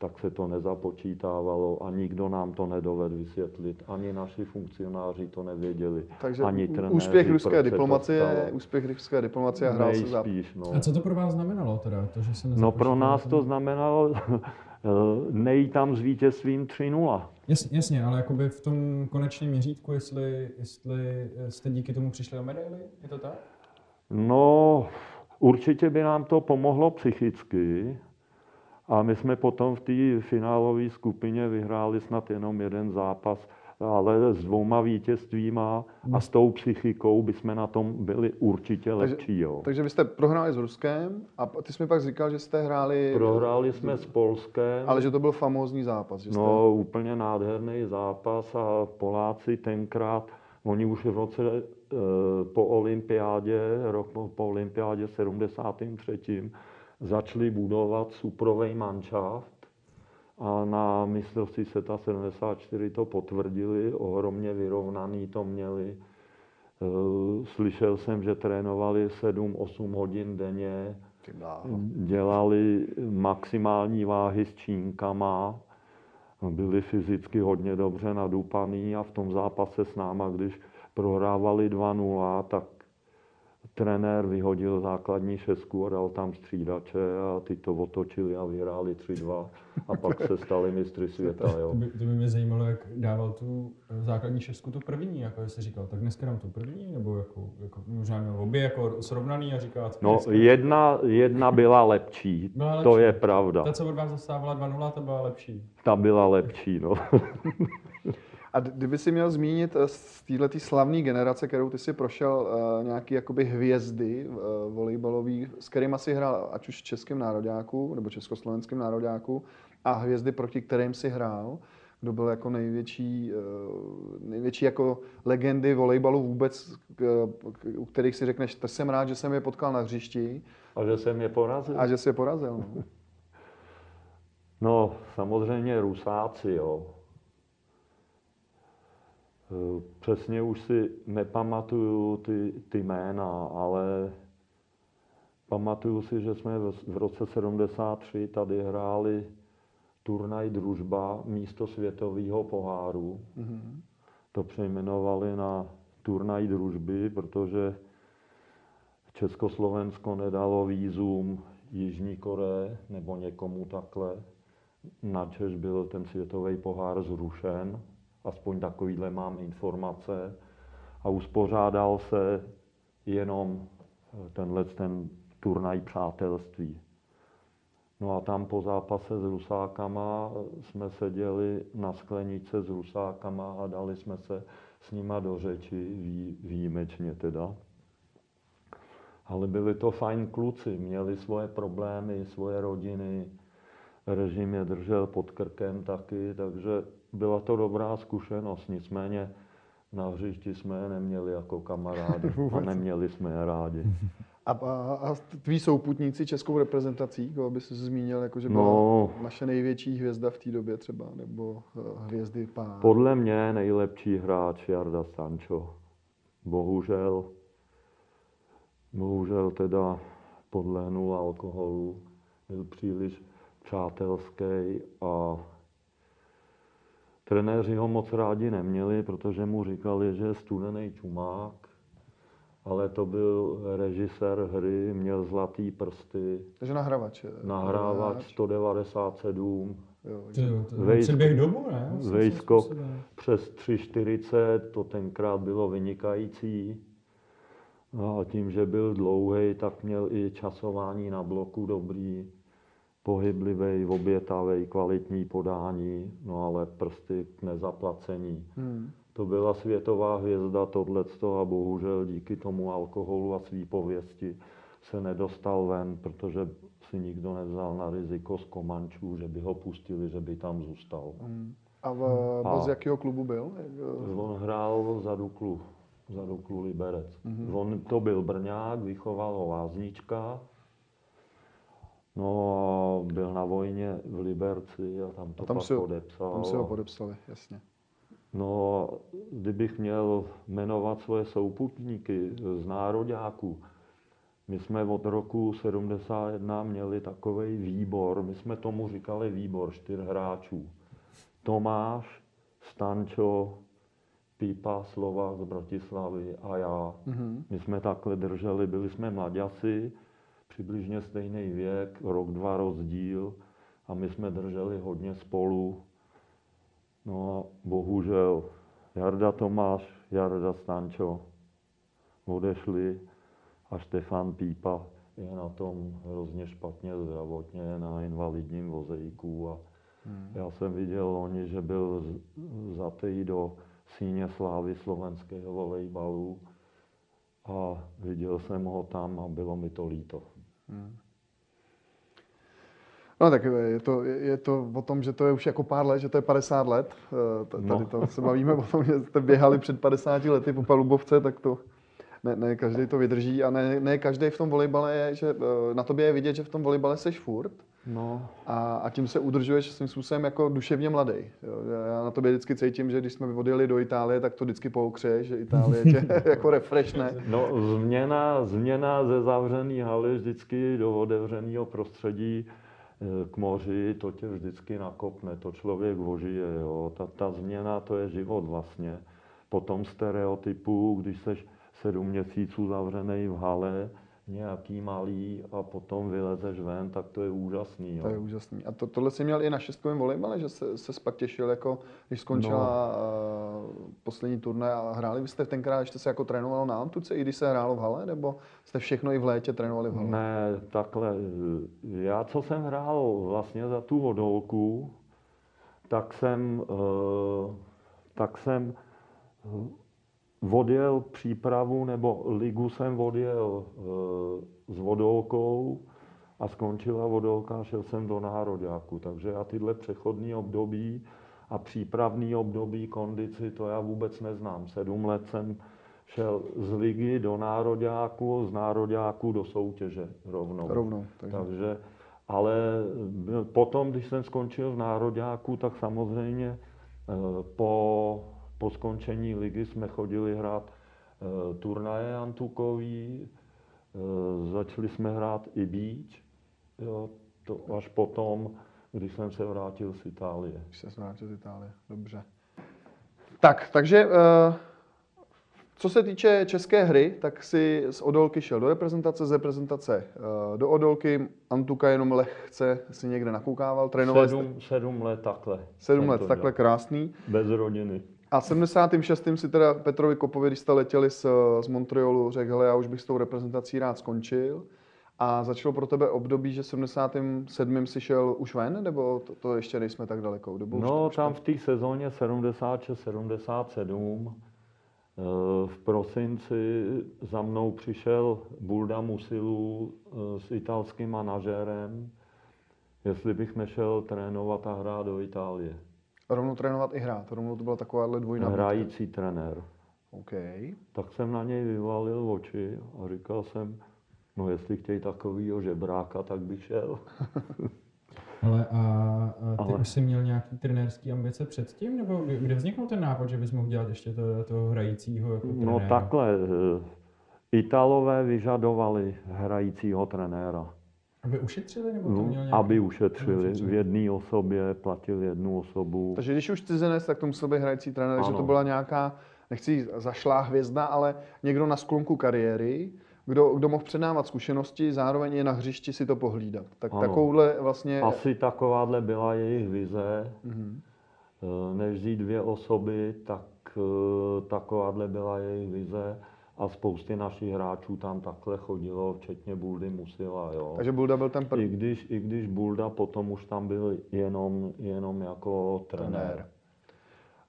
tak se to nezapočítávalo a nikdo nám to nedovedl vysvětlit. Ani naši funkcionáři to nevěděli. Takže ani trenéři, úspěch ruské diplomacie, úspěch ruské diplomacie a hrál se za... No. A co to pro vás znamenalo teda? To, že se No pro nás to znamenalo nejít tam s vítězstvím 3-0. Jasně, jasně, ale jakoby v tom konečném měřítku, jestli, jestli jste díky tomu přišli o medaily, je to tak? No, určitě by nám to pomohlo psychicky. A my jsme potom v té finálové skupině vyhráli snad jenom jeden zápas, ale s dvouma vítězstvíma a s tou psychikou bychom na tom byli určitě Takže- lepší. Jo. Takže vy jste prohráli s Ruskem a ty jsi mi pak říkal, že jste hráli... Prohráli jsme s Polskem, Ale že to byl famózní zápas. Že jste... no úplně nádherný zápas a Poláci tenkrát, oni už v roce eh, po olympiádě, rok po, po olympiádě 73. začali budovat suprovej manšaft a na mistrovství světa 74 to potvrdili, ohromně vyrovnaný to měli. Eh, Slyšel jsem, že trénovali 7-8 hodin denně, dělali maximální váhy s čínkama, byli fyzicky hodně dobře nadupaný a v tom zápase s náma, když prohrávali 2-0, tak trenér vyhodil základní šestku a dal tam střídače a ty to otočili a vyhráli 3-2 a pak se stali mistry světa. To Jo. by, to by mě zajímalo, jak dával tu eh, základní šestku tu první, jako jestli říkal, tak dneska dám tu první, nebo jako, jako možná měl obě jako srovnaný a říká, tak No, dneska- jedna, jedna byla lepší, Byla to lepší. je pravda. ta, co od vás zastávala 2-0, ta byla lepší. Ta byla lepší, no. A kdyby si měl zmínit eh, z této slavné generace, kterou ty si prošel, eh, nějaký jakoby hvězdy uh, volejbalový, s kterými si hrál, ať už v českém nároďáku nebo československém nároďáku, a hvězdy, proti kterým si hrál, kdo byl jako největší, eh, největší jako legendy volejbalu vůbec, u kterých si řekneš, to jsem rád, že jsem je potkal na hřišti A že jsem je porazil. a že si je porazil. No. No, samozřejmě Rusáci, jo. Eh, přesně už si nepamatuju ty, ty jména, ale pamatuju si, že jsme v roce 73 tady hráli turnaj Družba místo světového poháru. Mm-hmm. To přejmenovali na turnaj družby, protože Československo nedalo výzum Jižní Koreje nebo někomu takhle. Načež byl ten světový pohár zrušen, aspoň takovýhle mám informace. A uspořádal se jenom tenhle ten turnaj přátelství. No a tam po zápase s Rusákama jsme seděli na sklenice s Rusákama a dali jsme se s nima do řeči, vý, výjimečně teda. Ale byli to fajn kluci, měli svoje problémy, svoje rodiny, režim je držel pod krkem taky, takže byla to dobrá zkušenost. Nicméně na hřišti jsme je neměli jako kamarády a neměli jsme je rádi. A, a, a tví souputníci českou reprezentací, koho bys zmínil, jako že byla no, naše největší hvězda v té době třeba, nebo uh, hvězdy pár? Podle mě nejlepší hráč Jarda Sancho. Bohužel, bohužel teda podlehnul alkoholu, byl příliš přátelský a trenéři ho moc rádi neměli, protože mu říkali, že je studený čumák ale to byl režisér hry, měl zlatý prsty. Takže nahrávač. Nahrávač 197. Vejsk, dobu, ne? Vejskok přes 3,40, to tenkrát bylo vynikající. A tím, že byl dlouhý, tak měl i časování na bloku dobrý, pohyblivý, obětavý, kvalitní podání, no ale prsty k nezaplacení. Hmm to byla světová hvězda tohleto a bohužel díky tomu alkoholu a svý pověsti se nedostal ven, protože si nikdo nevzal na riziko z Komančů, že by ho pustili, že by tam zůstal. Hmm. A, v, a z jakého klubu byl? On hrál za Duklu, za Duklu Liberec. hmm On to byl Brňák, vychoval ho Láznička, No a byl na vojně v Liberci a tam to a tam pak si, podepsal. Tam si ho podepsali, jasně. No, kdybych měl jmenovat svoje souputníky z nároďáků, my jsme od roku 71 měli takový výbor, my jsme tomu říkali výbor čtyř hráčů. Tomáš, Stančo, Pípa, Slova z Bratislavy a já. Mm-hmm. My jsme takhle drželi, byli jsme mladěsi, přibližně stejný věk, rok, dva rozdíl a my jsme drželi hodně spolu No a bohužel Jarda Tomáš, Jarda Stančo odešli a Štefan Pípa je na tom hrozně špatně zdravotně, na invalidním vozejku a hmm. já jsem viděl oni, že byl zatej do síně slávy slovenského volejbalu a viděl jsem ho tam a bylo mi to líto. Hmm. No tak je to, je to o tom, že to je už jako pár let, že to je 50 let. Eh, tady no. to se bavíme o tom, že jste běhali před 50 lety po palubovce, tak to ne, ne každý to vydrží a ne, ne každý v tom volejbale je, že eh, na tobě je vidět, že v tom volejbale seš furt. No. A, a tím se udržuješ svým způsobem jako duševně mladý. Já na tobě vždycky cítím, že když jsme odjeli do Itálie, tak to vždycky poukře, že Itálie tě jako refreshne. No změna, změna ze zavřený haly vždycky do otevřeného prostředí Eh, k moři, to tě vždycky nakopne, to člověk vožije, jo. Ta, ta změna, to je život vlastně. Potom stereotypu, když seš sedm měsíců zavřený v hale, nějaký malý a potom vylezeš ven, tak to je úžasný. Jo. To je úžasný. A to, tohle jsi měl i na šestkovém volejbale, že se, se pak těšil, jako, když skončila no. uh, poslední turné a hráli vy jste tenkrát, ještě se jako trénoval na Antuce, i když se hrálo v hale, nebo jste všechno i v létě trénovali v hale? Ne, takhle. Já, co jsem hrál vlastně za tu vodolku, tak jsem, uh, tak jsem uh, odjel přípravu nebo ligu jsem odjel e, s vodolkou a skončila vodolka a šel jsem do nároďáku. Takže já tyhle přechodní období a přípravný období kondici, to já vůbec neznám. Sedm let jsem šel z ligy do nároďáku, z nároďáku do soutěže rovnou. Rovnou. Takže. takže ale potom, když jsem skončil v nároďáku, tak samozřejmě e, po po skončení ligy jsme chodili hrát e, turnaje antukový, e, začali jsme hrát i beach, jo, to až potom, když jsem se vrátil z Itálie. Když se vrátil z Itálie, dobře. Tak, takže uh, co se týče české hry, tak si z Odolky šel do reprezentace, z reprezentace do Odolky. Antuka jenom lehce si někde nakoukával, trénoval sedm, sedm let takhle. Sedm let, takhle krásný. Bez rodiny. A 76. si teda Petrovi Kopovi, když jste letěli z, z Montrealu, řekl, hele, já už bych s tou reprezentací rád skončil. A začalo pro tebe období, že 77. si šel už ven, nebo to, to ještě nejsme tak daleko? Dobu no, už tam v té sezóně 76-77 eh, v prosinci za mnou přišel Bulda Musilu eh, s italským manažérem, jestli bych nešel trénovat a hrát do Itálie. Rovnou trénovat i hrát, rovnou to byla takováhle dvojná. Hrající trenér. OK. Tak jsem na něj vyvalil oči a říkal jsem, no jestli chtějí takovýho žebráka, tak bych šel. Ale a, a ty Ale... už jsi měl nějaký trenérský ambice předtím, nebo kde vzniknul ten nápad, že bys mohl dělat ještě to, toho hrajícího jako no trenéra? No takhle, eh, Italové vyžadovali hrajícího trenéra. Aby ušetřili? Nebo to no, měl nějaký... Aby ušetřili. V jedné osobě platil jednu osobu. Takže když už cizinec, tak to musel být hrající trenér, ano. že to byla nějaká, nechci zašlá hvězda, ale někdo na sklonku kariéry, kdo, kdo mohl předávat zkušenosti, zároveň je na hřišti si to pohlídat. Tak ano. takovouhle vlastně... Asi takováhle byla jejich vize. Mm-hmm. Než vzít dvě osoby, tak eh, takováhle byla jejich vize a spousty našich hráčů tam takhle chodilo, včetně Buldy Musila. Jo. Takže Bulda byl ten první. I když, I když Bulda potom už tam byl jenom, jenom jako trenér. trenér.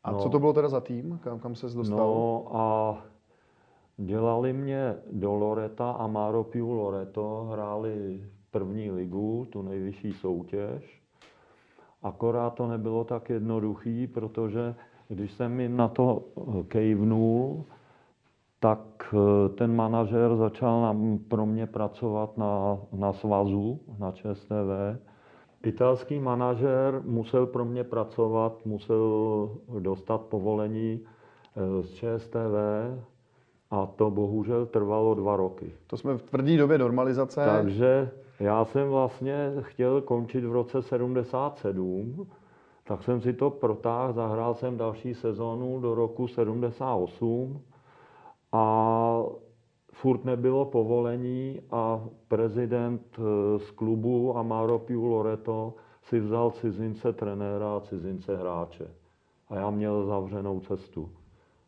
A no, co to bylo teda za tým? Kam, kam se dostal? No a dělali mě do Loreta a Maro Piu Loreto, hráli první ligu, tu nejvyšší soutěž. Akorát to nebylo tak jednoduchý, protože když jsem jim na to kejvnul, tak eh, ten manažer začal na, pro mě pracovat na, na svazu, na ČSTV. Italský manažer musel pro mě pracovat, musel dostat povolení eh, z ČSTV a to bohužel trvalo dva roky. To jsme v tvrdé době normalizace. Takže já jsem vlastně chtěl končit v roce 77, tak jsem si to protáhl, zahrál jsem další sezónu do roku 78 a furt nebylo povolení a prezident eh, z klubu Amaro Piu Loreto si vzal cizince trenéra a cizince hráče. A já měl zavřenou cestu.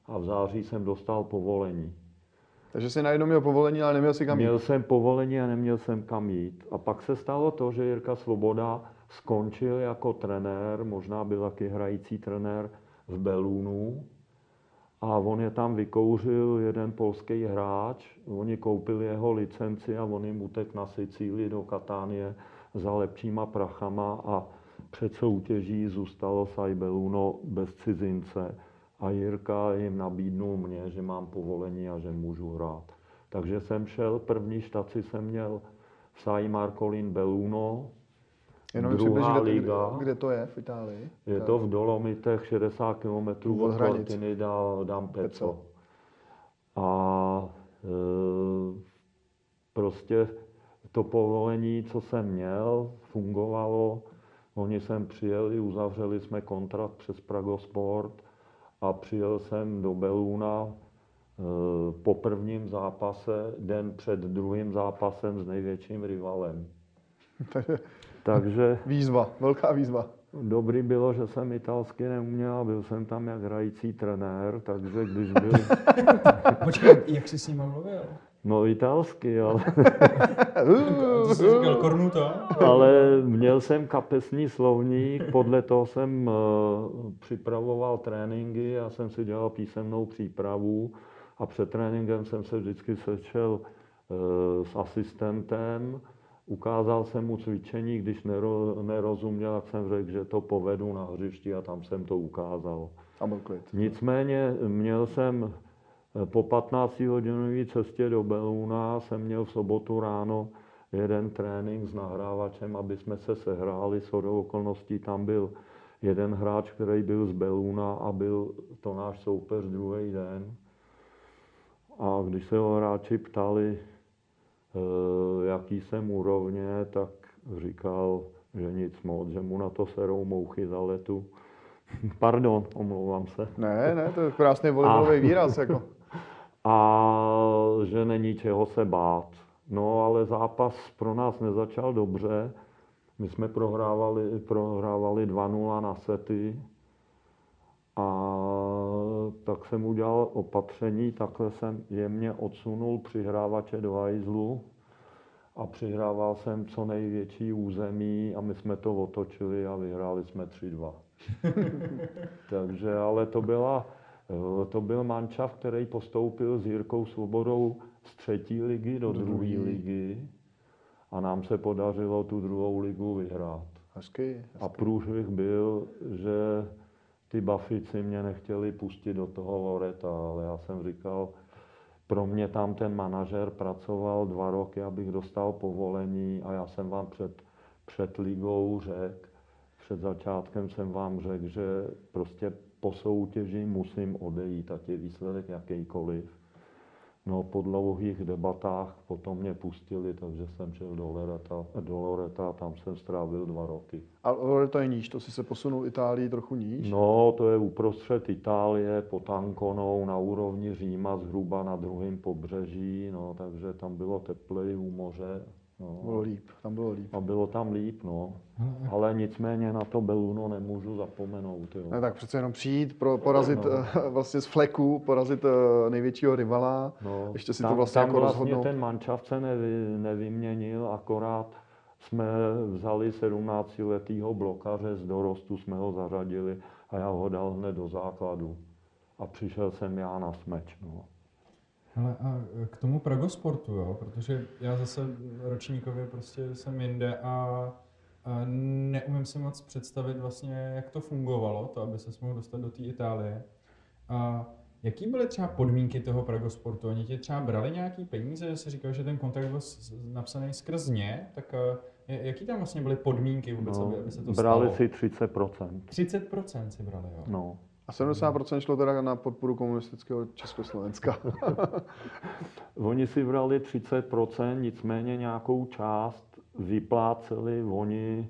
A v září jsem dostal povolení. Takže jsi najednou měl povolení, ale neměl si kam jít? Měl jsem povolení a neměl jsem kam jít. A pak se stalo to, že Jirka Svoboda skončil jako trenér, možná byl taky hrající trenér v Belunu, a on je tam vykouřil jeden polský hráč, oni koupili jeho licenci a on jim utek na Sicílii do Katánie za lepšíma prachama a před soutěží zůstalo Sajbeluno bez cizince a Jirka jim nabídnul mě, že mám povolení a že můžu hrát. Takže jsem šel, první štaci jsem měl v Sai Marcolin Beluno, Jenom druhá kde, liga. Kde to je v Itálii? Je to v Dolomitech 60 km od, od Cortiny da D'Ampezzo. A e, prostě to povolení, co jsem měl, fungovalo. Oni sem přijeli, uzavřeli jsme kontrakt přes Pragosport a přijel jsem do Beluna e, po prvním zápase, den před druhým zápasem s největším rivalem. Takže... Výzva, velká výzva. Dobrý bylo, že jsem italsky neuměl a byl jsem tam jak hrající trenér, takže když byl... Počkej, jak jsi s ním mluvil? No italsky, ale... to jsi říkal kornuto? ale měl jsem kapesní slovník, podle toho jsem uh, připravoval tréninky, já jsem si dělal písemnou přípravu a před tréninkem jsem se vždycky sešel uh, s asistentem, Ukázal jsem mu cvičení, když nero, nerozuměl, tak jsem řekl, že to povedu na hřišti a tam jsem to ukázal. A byl klid. Nicméně měl jsem eh, po 15 hodinové cestě do Beluna, jsem měl v sobotu ráno jeden trénink s nahrávačem, aby jsme se sehráli. S okolností tam byl jeden hráč, který byl z Beluna a byl to náš soupeř druhý den. A když se ho hráči ptali, jaký jsem úrovně, tak říkal, že nic moc, že mu na to serou mouchy za letu. Pardon, omlouvám se. Ne, ne, to je krásný volejbalový výraz. Jako. A že není čeho se bát. No ale zápas pro nás nezačal dobře. My jsme prohrávali, prohrávali 2-0 na sety. A tak jsem udělal opatření, takhle jsem jemně odsunul přihrávače do hajzlu a přihrával jsem co největší území a my jsme to otočili a vyhráli jsme 3-2. Takže, ale to byla, to byl mančav, který postoupil s Jirkou Svobodou z třetí ligy do druhé ligy a nám se podařilo tu druhou ligu vyhrát. Hezky, hezky. A průšvih byl, že ty bafici mě nechtěli pustit do toho Loreta, ale já jsem říkal, pro mě tam ten manažer pracoval dva roky, abych dostal povolení a já jsem vám před, před ligou řekl, před začátkem jsem vám řekl, že prostě po soutěži musím odejít, ať je výsledek jakýkoliv. No po dlouhých debatách potom mě pustili, takže jsem šel do Loreta, do Loreta tam jsem strávil dva roky. A Loreto je níž, to si se posunul Itálii trochu níž? No, to je uprostřed Itálie, pod Ankonou, na úrovni Říma, zhruba na druhém pobřeží, no, takže tam bylo tepleji u moře. No. Bylo líp, tam bylo líp. A bylo tam líp, no. Ale nicméně na to Beluno nemůžu zapomenout. Jo. Ne, tak přece jenom přijít, pro, porazit No. no. vlastně z fleku, porazit eh, největšího rivala, No, ještě si tam, to vlastně tam jako vlastně rozhodnout. ten mančav se nevy, nevyměnil, akorát jsme vzali 17-letýho blokaře z dorostu, jsme ho zařadili a já ho dal hned do základu. A přišel jsem já na smeč. No. Ale a k tomu Pragosportu, jo, protože já zase ročníkově prostě jsem jinde a, a neumím si moc představit vlastně, jak to fungovalo, to, aby se mohl dostat do té Itálie. A jaký byly třeba podmínky toho Pragosportu? Oni ti třeba brali nějaký peníze, že jsi říkal, že ten kontrakt byl napsaný skrz ně, tak a, je- jaký tam vlastně byly podmínky vůbec, aby, aby se to No, brali stalo? si 30%. 30% si brali, jo. No. A 70% šlo teda na podporu komunistického Československa. Oni si brali 30%, nicméně nějakou část vypláceli oni,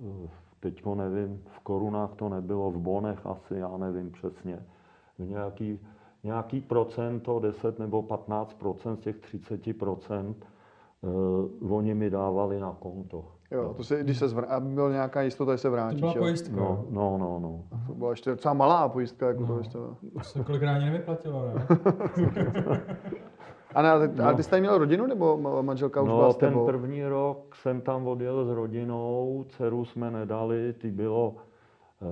eh, teďko nevím, v korunách to nebylo, v bonech asi, já nevím přesně, v nějaký, nějaký procento, 10 nebo 15% z těch 30%, eh, oni mi dávali na konto. Jo, to si, když se zvr... aby byla nějaká jistota, že se To vrátíš. byla pojistka, No, no, no, no. To byla ještě docela malá pojistka, jako No. to ještě. To se kolikrát ani nevyplatilo, ne? A, ne, ale, ty- No. ale ty jsi tady měl rodinu, nebo ma- manželka už byla No, s ten tebou? první rok jsem tam odjel s rodinou, dceru jsme nedali, ty bylo e,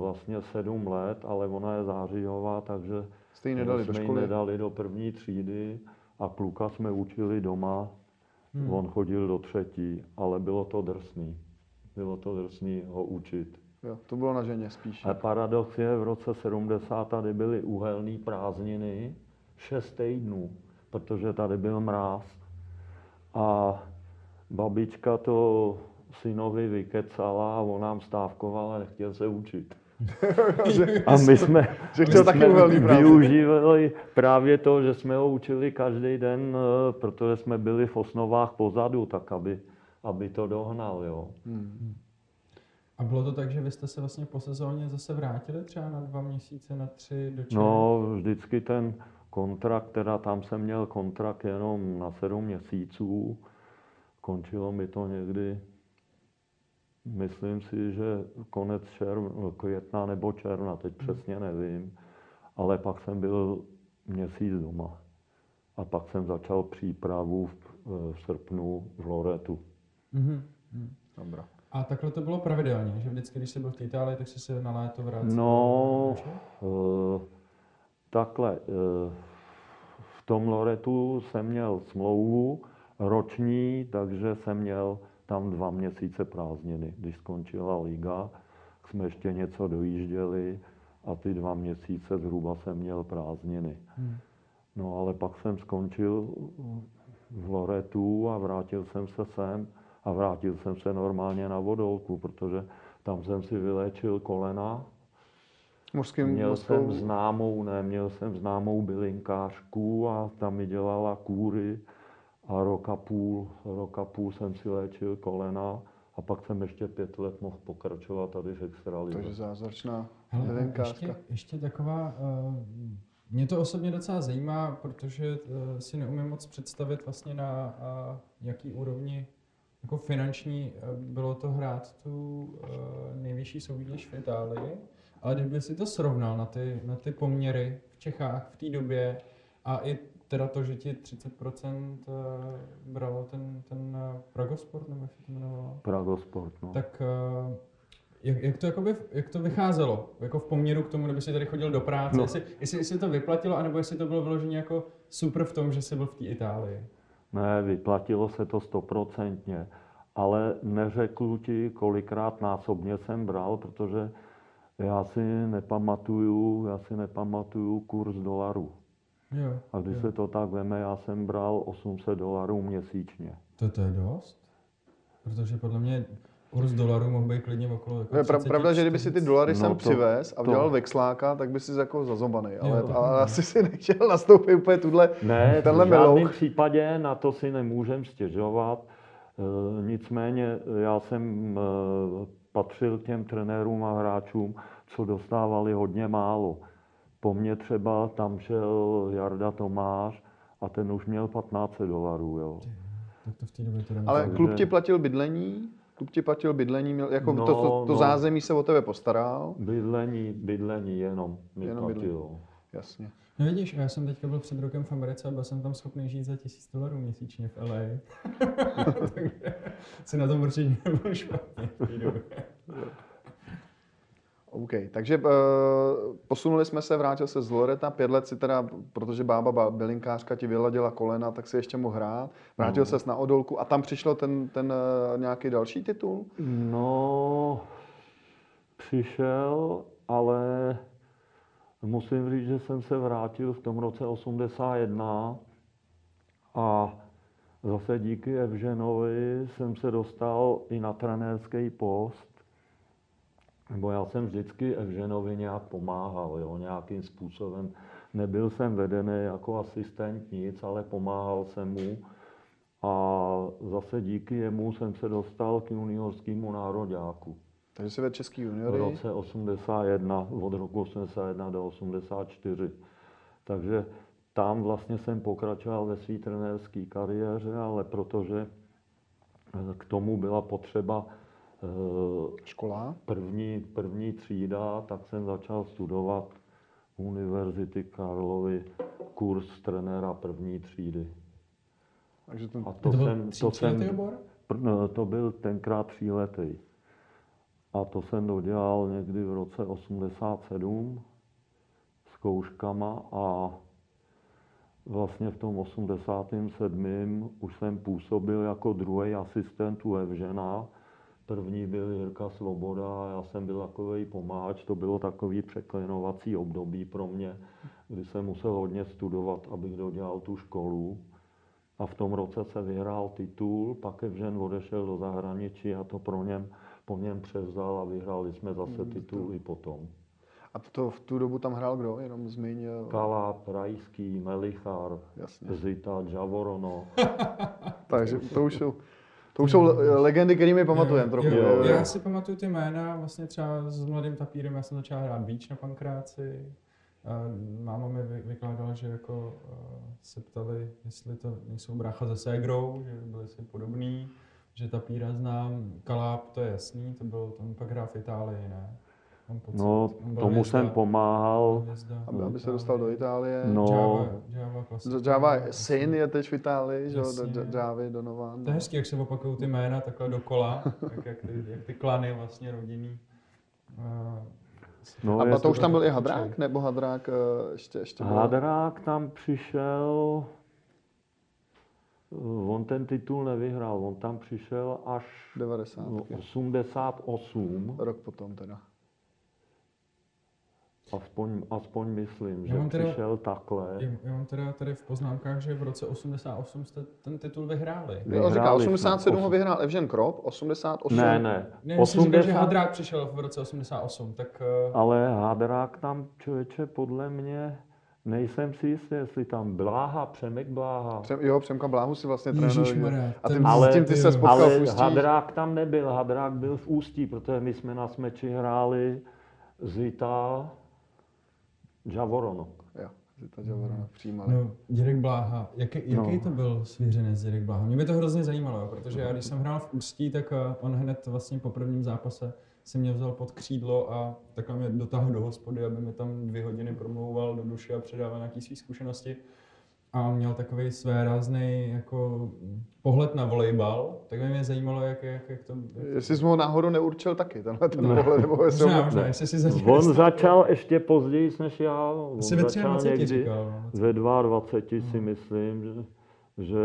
vlastně sedm let, ale ona je zářijová, takže Jste nedali do jsme ji školy? nedali do první třídy a kluka jsme učili doma, hmm. on chodil do třetí, ale bylo to drsný. Bylo to drsný ho učit. Jo, to bylo na ženě spíš. A paradox je, v roce 70 tady byly uhelné prázdniny, šest týdnů, protože tady byl mráz. A babička to synovi vykecala a on nám stávkoval a nechtěl se učit. A my jsme, Že chtěl my taky jsme využívali právě to, že jsme ho učili každý den, eh, protože jsme byli v osnovách pozadu, tak aby, aby to dohnal. Jo. Hmm. A bylo to tak, že vy jste se vlastně po sezóně zase vrátili třeba na dva měsíce, na tři do? No, vždycky ten kontrakt, teda tam jsem měl kontrakt jenom na sedm měsíců. Končilo mi to někdy, myslím si, že konec červ, května nebo června, teď přesně nevím. Ale pak jsem byl měsíc doma. A pak jsem začal přípravu v, v srpnu v Loretu. Mhm. mhm. Dobrá. A takhle to bylo pravidelně, že vždycky, když jsi byl v Itálii, tak jsi se na léto vrátil No, eh, takhle. eh, V tom Loretu jsem měl smlouvu roční, takže jsem měl tam dva měsíce prázdniny. Když skončila liga, tak jsme ještě něco dojížděli a ty dva měsíce zhruba jsem měl prázdniny. Hmm. No ale pak jsem skončil v Loretu a vrátil jsem se sem a vrátil jsem se normálně na vodolku, protože tam jsem si vyléčil kolena. Mořským, Měl mořskou... jsem známou, ne, měl jsem známou bylinkářku a tam mi dělala kůry a rok a půl, rok a půl jsem si léčil kolena a pak jsem ještě pět let mohl pokračovat tady v extralize. Takže zázračná Hele, a bylinkářka. ještě, ještě taková, uh, mě to osobně docela zajímá, protože uh, si neumím moc představit vlastně na uh, jaký úrovni jako finanční uh, bylo to hrát tu uh, nejvyšší soutěž v Itálii, ale kdyby si to srovnal na ty, na ty poměry v Čechách v té době a i teda to, že ti 30% uh, bralo ten, ten uh, Pragosport, nebo jak se to jmenovalo, Pragosport, no. tak uh, jak, jak, to jakoby, jak to vycházelo? Jako v poměru k tomu, kdyby si tady chodil do práce? No. Jestli, jestli, jestli to vyplatilo, anebo jestli to bylo vyloženě jako super v tom, že jsi byl v té Itálii? Ne, vyplatilo se to stoprocentně, ale neřeknu ti, kolikrát násobně jsem bral, protože já si nepamatuju, já si nepamatuju kurz dolaru. Jo, A když jo. se to tak veme, já jsem bral 800 dolarů měsíčně. To, to je dost? Protože podle mě kurz dolaru mohl být klidně okolo jako Je pra, 30, pravda, že kdyby si ty 40. dolary No sem to- přivez a to- udělal vexláka, tak by si jako zazobaný. Ale, Jo. ale asi si nechtěl nastoupit úplně tuhle, Ne, tenhle v žádném případě na to si nemůžem stěžovat. E, Nicméně já jsem e, patřil k těm trenérům a hráčům, co dostávali hodně málo. Po mně třeba tam šel Jarda Tomáš a ten už měl 15 dolarů. Jo. Tak to v té době teda Ale Takže- klub ti platil bydlení, klub ti platil bydlení, měl, jako No, to, to, to no. zázemí se o tebe postaral. Bydlení, bydlení jenom mi Jenom bydlení. platilo. Jasně. No vidíš, a já jsem teďka byl před rokem v Americe a byl jsem tam schopný žít za tisíc dolarů měsíčně v LA. Takže si na tom určitě nebyl špatně. OK, takže uh, posunuli jsme se, vrátil se z Loreta, pět let si teda, protože bába ba- bylinkářka ti vyladila kolena, tak si ještě mohl hrát. Vrátil No. ses na Odolku a tam přišel ten, ten uh, nějaký další titul? No, přišel, ale musím říct, že jsem se vrátil v tom roce 81 a zase díky Evženovi jsem se dostal i na trenérský post. Nebo já jsem vždycky Evženovi nějak pomáhal, jo, nějakým způsobem. Nebyl jsem vedený jako asistent nic, ale pomáhal jsem mu. A zase díky jemu jsem se dostal k juniorskému nároďáku. Takže si vedl český V juniory. roce 81, od roku 81 do 84. Takže tam vlastně jsem pokračoval ve své trenérské kariéře, ale protože k tomu byla potřeba Škola. první, první třída, tak jsem začal studovat Univerzity Karlovy kurz trenéra první třídy. Takže ten, A To, to, byl jsem, to, tříletý jsem, obor? no, to byl tenkrát tříletý. A to jsem dodělal někdy v roce 87 zkouškama a vlastně v tom 87. už jsem působil jako druhý asistent u Evžena. První byl Jirka Svoboda, já jsem byl takový pomáhač, to bylo takový překlenovací období pro mě, kdy jsem musel hodně studovat, abych dodělal tu školu. A v tom roce se vyhrál titul, pak Evžen odešel do zahraničí a to pro něm, po něm převzal a vyhráli jsme zase titul i potom. a to, v tu dobu tam hrál kdo? Jenom zmínil. Kaláp, Rajský, Melichar, Jasně. Zita, Javorono. Takže to už jsou, to už jsou le- legendy, které mi pamatujeme trochu. Jo, jo. Já si pamatuju ty jména, vlastně třeba s mladým tapírem, já jsem začal hrát beach na pankráci. Máma mi vy- vykládala, že jako uh, se ptali, jestli to nejsou brácha se ségrou, že byli si podobný, že tapíra znám, Kaláb, to je jasný, to byl, tam pak hrál v Itálii, ne? No, tomu hvězda, jsem pomáhal. Aby, aby se dostal do Itálie. No. Java, Java klasika. Java syn je teď v Itálii, že jo? Jasně. J- Javy, Donovan. To je hezký, jak se opakují ty jména takhle dokola, tak jak ty, jak ty klany vlastně rodinný. Uh, No, A to už tam byl i Hadrák? určitě. Nebo Hadrák eh, ještě, ještě byl? Hadrák tam přišel, on ten titul nevyhrál, on tam přišel až 90. no, 88 Rok potom teda. Aspoň, aspoň myslím, Já že mám teda- přišel takhle. Já, mám teda tady v poznámkách, že v roce 88 jste ten titul vyhráli. Jo, říká, Vyhráli jsme. 87 ho vyhrál Evžen Krop, 88. Ne, ne. Ne, jsi říkal, že 80 Hadrák přišel v roce 88, tak eh, Ale Hadrák tam, člověče, podle mě, nejsem si jistý, jestli tam Bláha, Přemek Bláha. Přem, jo, Přemka Bláhu si vlastně trénoval. A tím, Ale- s tím ty se spotkal v Ale Ústí. Hadrák tam nebyl, Hadrák byl v Ústí, protože my jsme na smeči hráli Zita Javoronok. Jo, Zita Javorona přijímali. No, Dědek Bláha, jaký, jaký No. to byl svěřenec Dědek Bláha? Mě by to hrozně zajímalo, jo, protože já když jsem hrál v Ústí, tak eh, on hned vlastně po prvním zápase si mě vzal pod křídlo a takhle mě dotáhl do hospody, aby mi tam dvě hodiny promlouval do duše a předával nějaké své zkušenosti. A on měl takový své rázný jako pohled na volejbal, tak by mě zajímalo, jak, jak, jak to... Jak Jestli jsi ho náhodou neurčil taky, tenhle ten Ne. pohled, nebo jestli Možná, ho... možná, jestli si zatím On začal ještě později než já. On Asi ve začal 23 říkal. no. ve 22 si myslím, že, že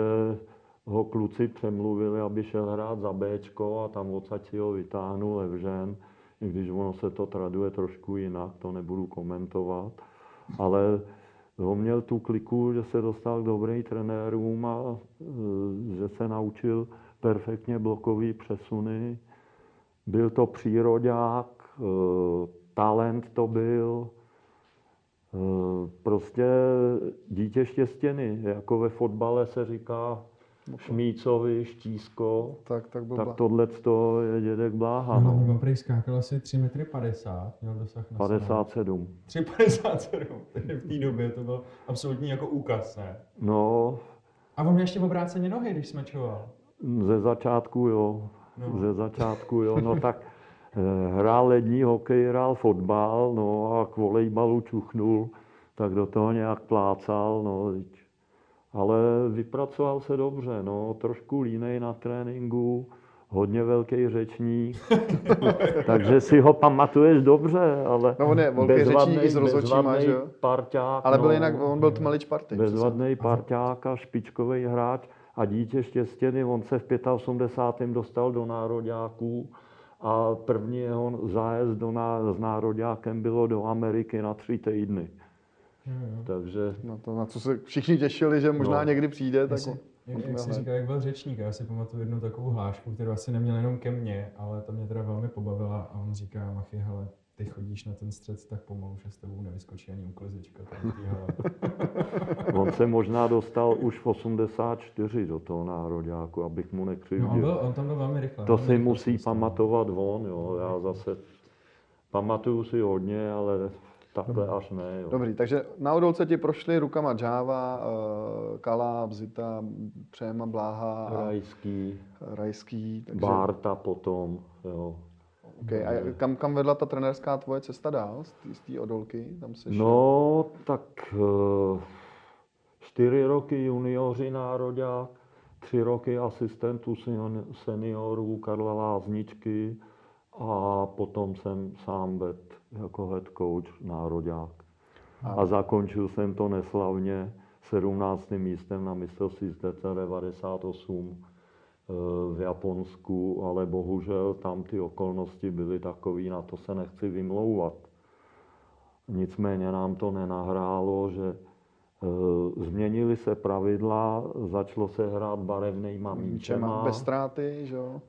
ho kluci přemluvili, aby šel hrát za Bčko a tam odsaď si ho vytáhnul Evžen, i když ono se to traduje trošku jinak, to nebudu komentovat. Ale on měl tu kliku, že se dostal k dobrým trenérům a e, že se naučil perfektně blokový přesuny. Byl to příroďák, e, talent to byl, e, prostě dítě štěstěny, jako ve fotbale se říká Šmícovi, Štísko, Tak, tak byl tak tohle je dědek Bláha, No, no. on prý skákal asi 3 metry 50, měl dosah na 57. 3,57, takže v té době to byl absolutní jako úkaz, ne? No, A on měl ještě obráceně nohy, když smečoval. ze začátku jo, No. ze začátku jo, no tak eh, hrál lední hokej, hrál fotbal, no a k volejbalu čuchnul, tak do toho nějak plácal, no, teď. Ale vypracoval se dobře, no, trošku línej na tréninku, hodně velký řečník, takže si ho pamatuješ dobře, ale No, on je velký řečník i s rozhodčíma, bezvadnej že jo? parťák, Ale byl no. jinak, on byl tmelič party. Bezvadný parťák a špičkový hráč a dítě štěstěny, on se v 85. dostal do nároďáků a první jeho zájezd do ná, s nároďákem bylo do Ameriky na tři týdny. Jo. Takže No to, na co se všichni těšili, že možná No. někdy přijde, tak si, jak, jak jsi říkal, jak byl řečník, já si pamatuju jednu takovou hlášku, kterou asi neměl jenom ke mně, ale ta mě teda velmi pobavila a on říká, Machy, hele, ty chodíš na ten střed tak pomalu, že s tebou nevyskočí ani uklizečka. Tady v té hale." on se možná dostal už v 84 do toho nároďáku, abych mu No, on, nekřivdil. byl, on tam byl velmi rychle. To si musí pamatovat on, jo. Já zase pamatuju si hodně, ale takhle až ne. Jo. Dobrý, takže na odolce ti prošli rukama Java, uh, Kala, Bzita, Přema, Bláha a Rajský, Rajský. Takže, Bárta potom, jo. okay. A kam, kam vedla ta trenérská tvoje cesta dál z té- odolky? Tam seš, No, tak eh, čtyři roky junioři nároďák, tři roky asistentů senior- seniorů Karla Lázničky a potom jsem sám vedl jako head coach nároďák. A zakončil jsem to neslavně 17. místem na mistrovství z DC 98 eh, v Japonsku, ale bohužel tam ty okolnosti byly takové, na to se nechci vymlouvat. Nicméně nám to nenahrálo, že e, změnily se pravidla, začalo se hrát barevnýma Čema, míčema. bez ztráty, že jo?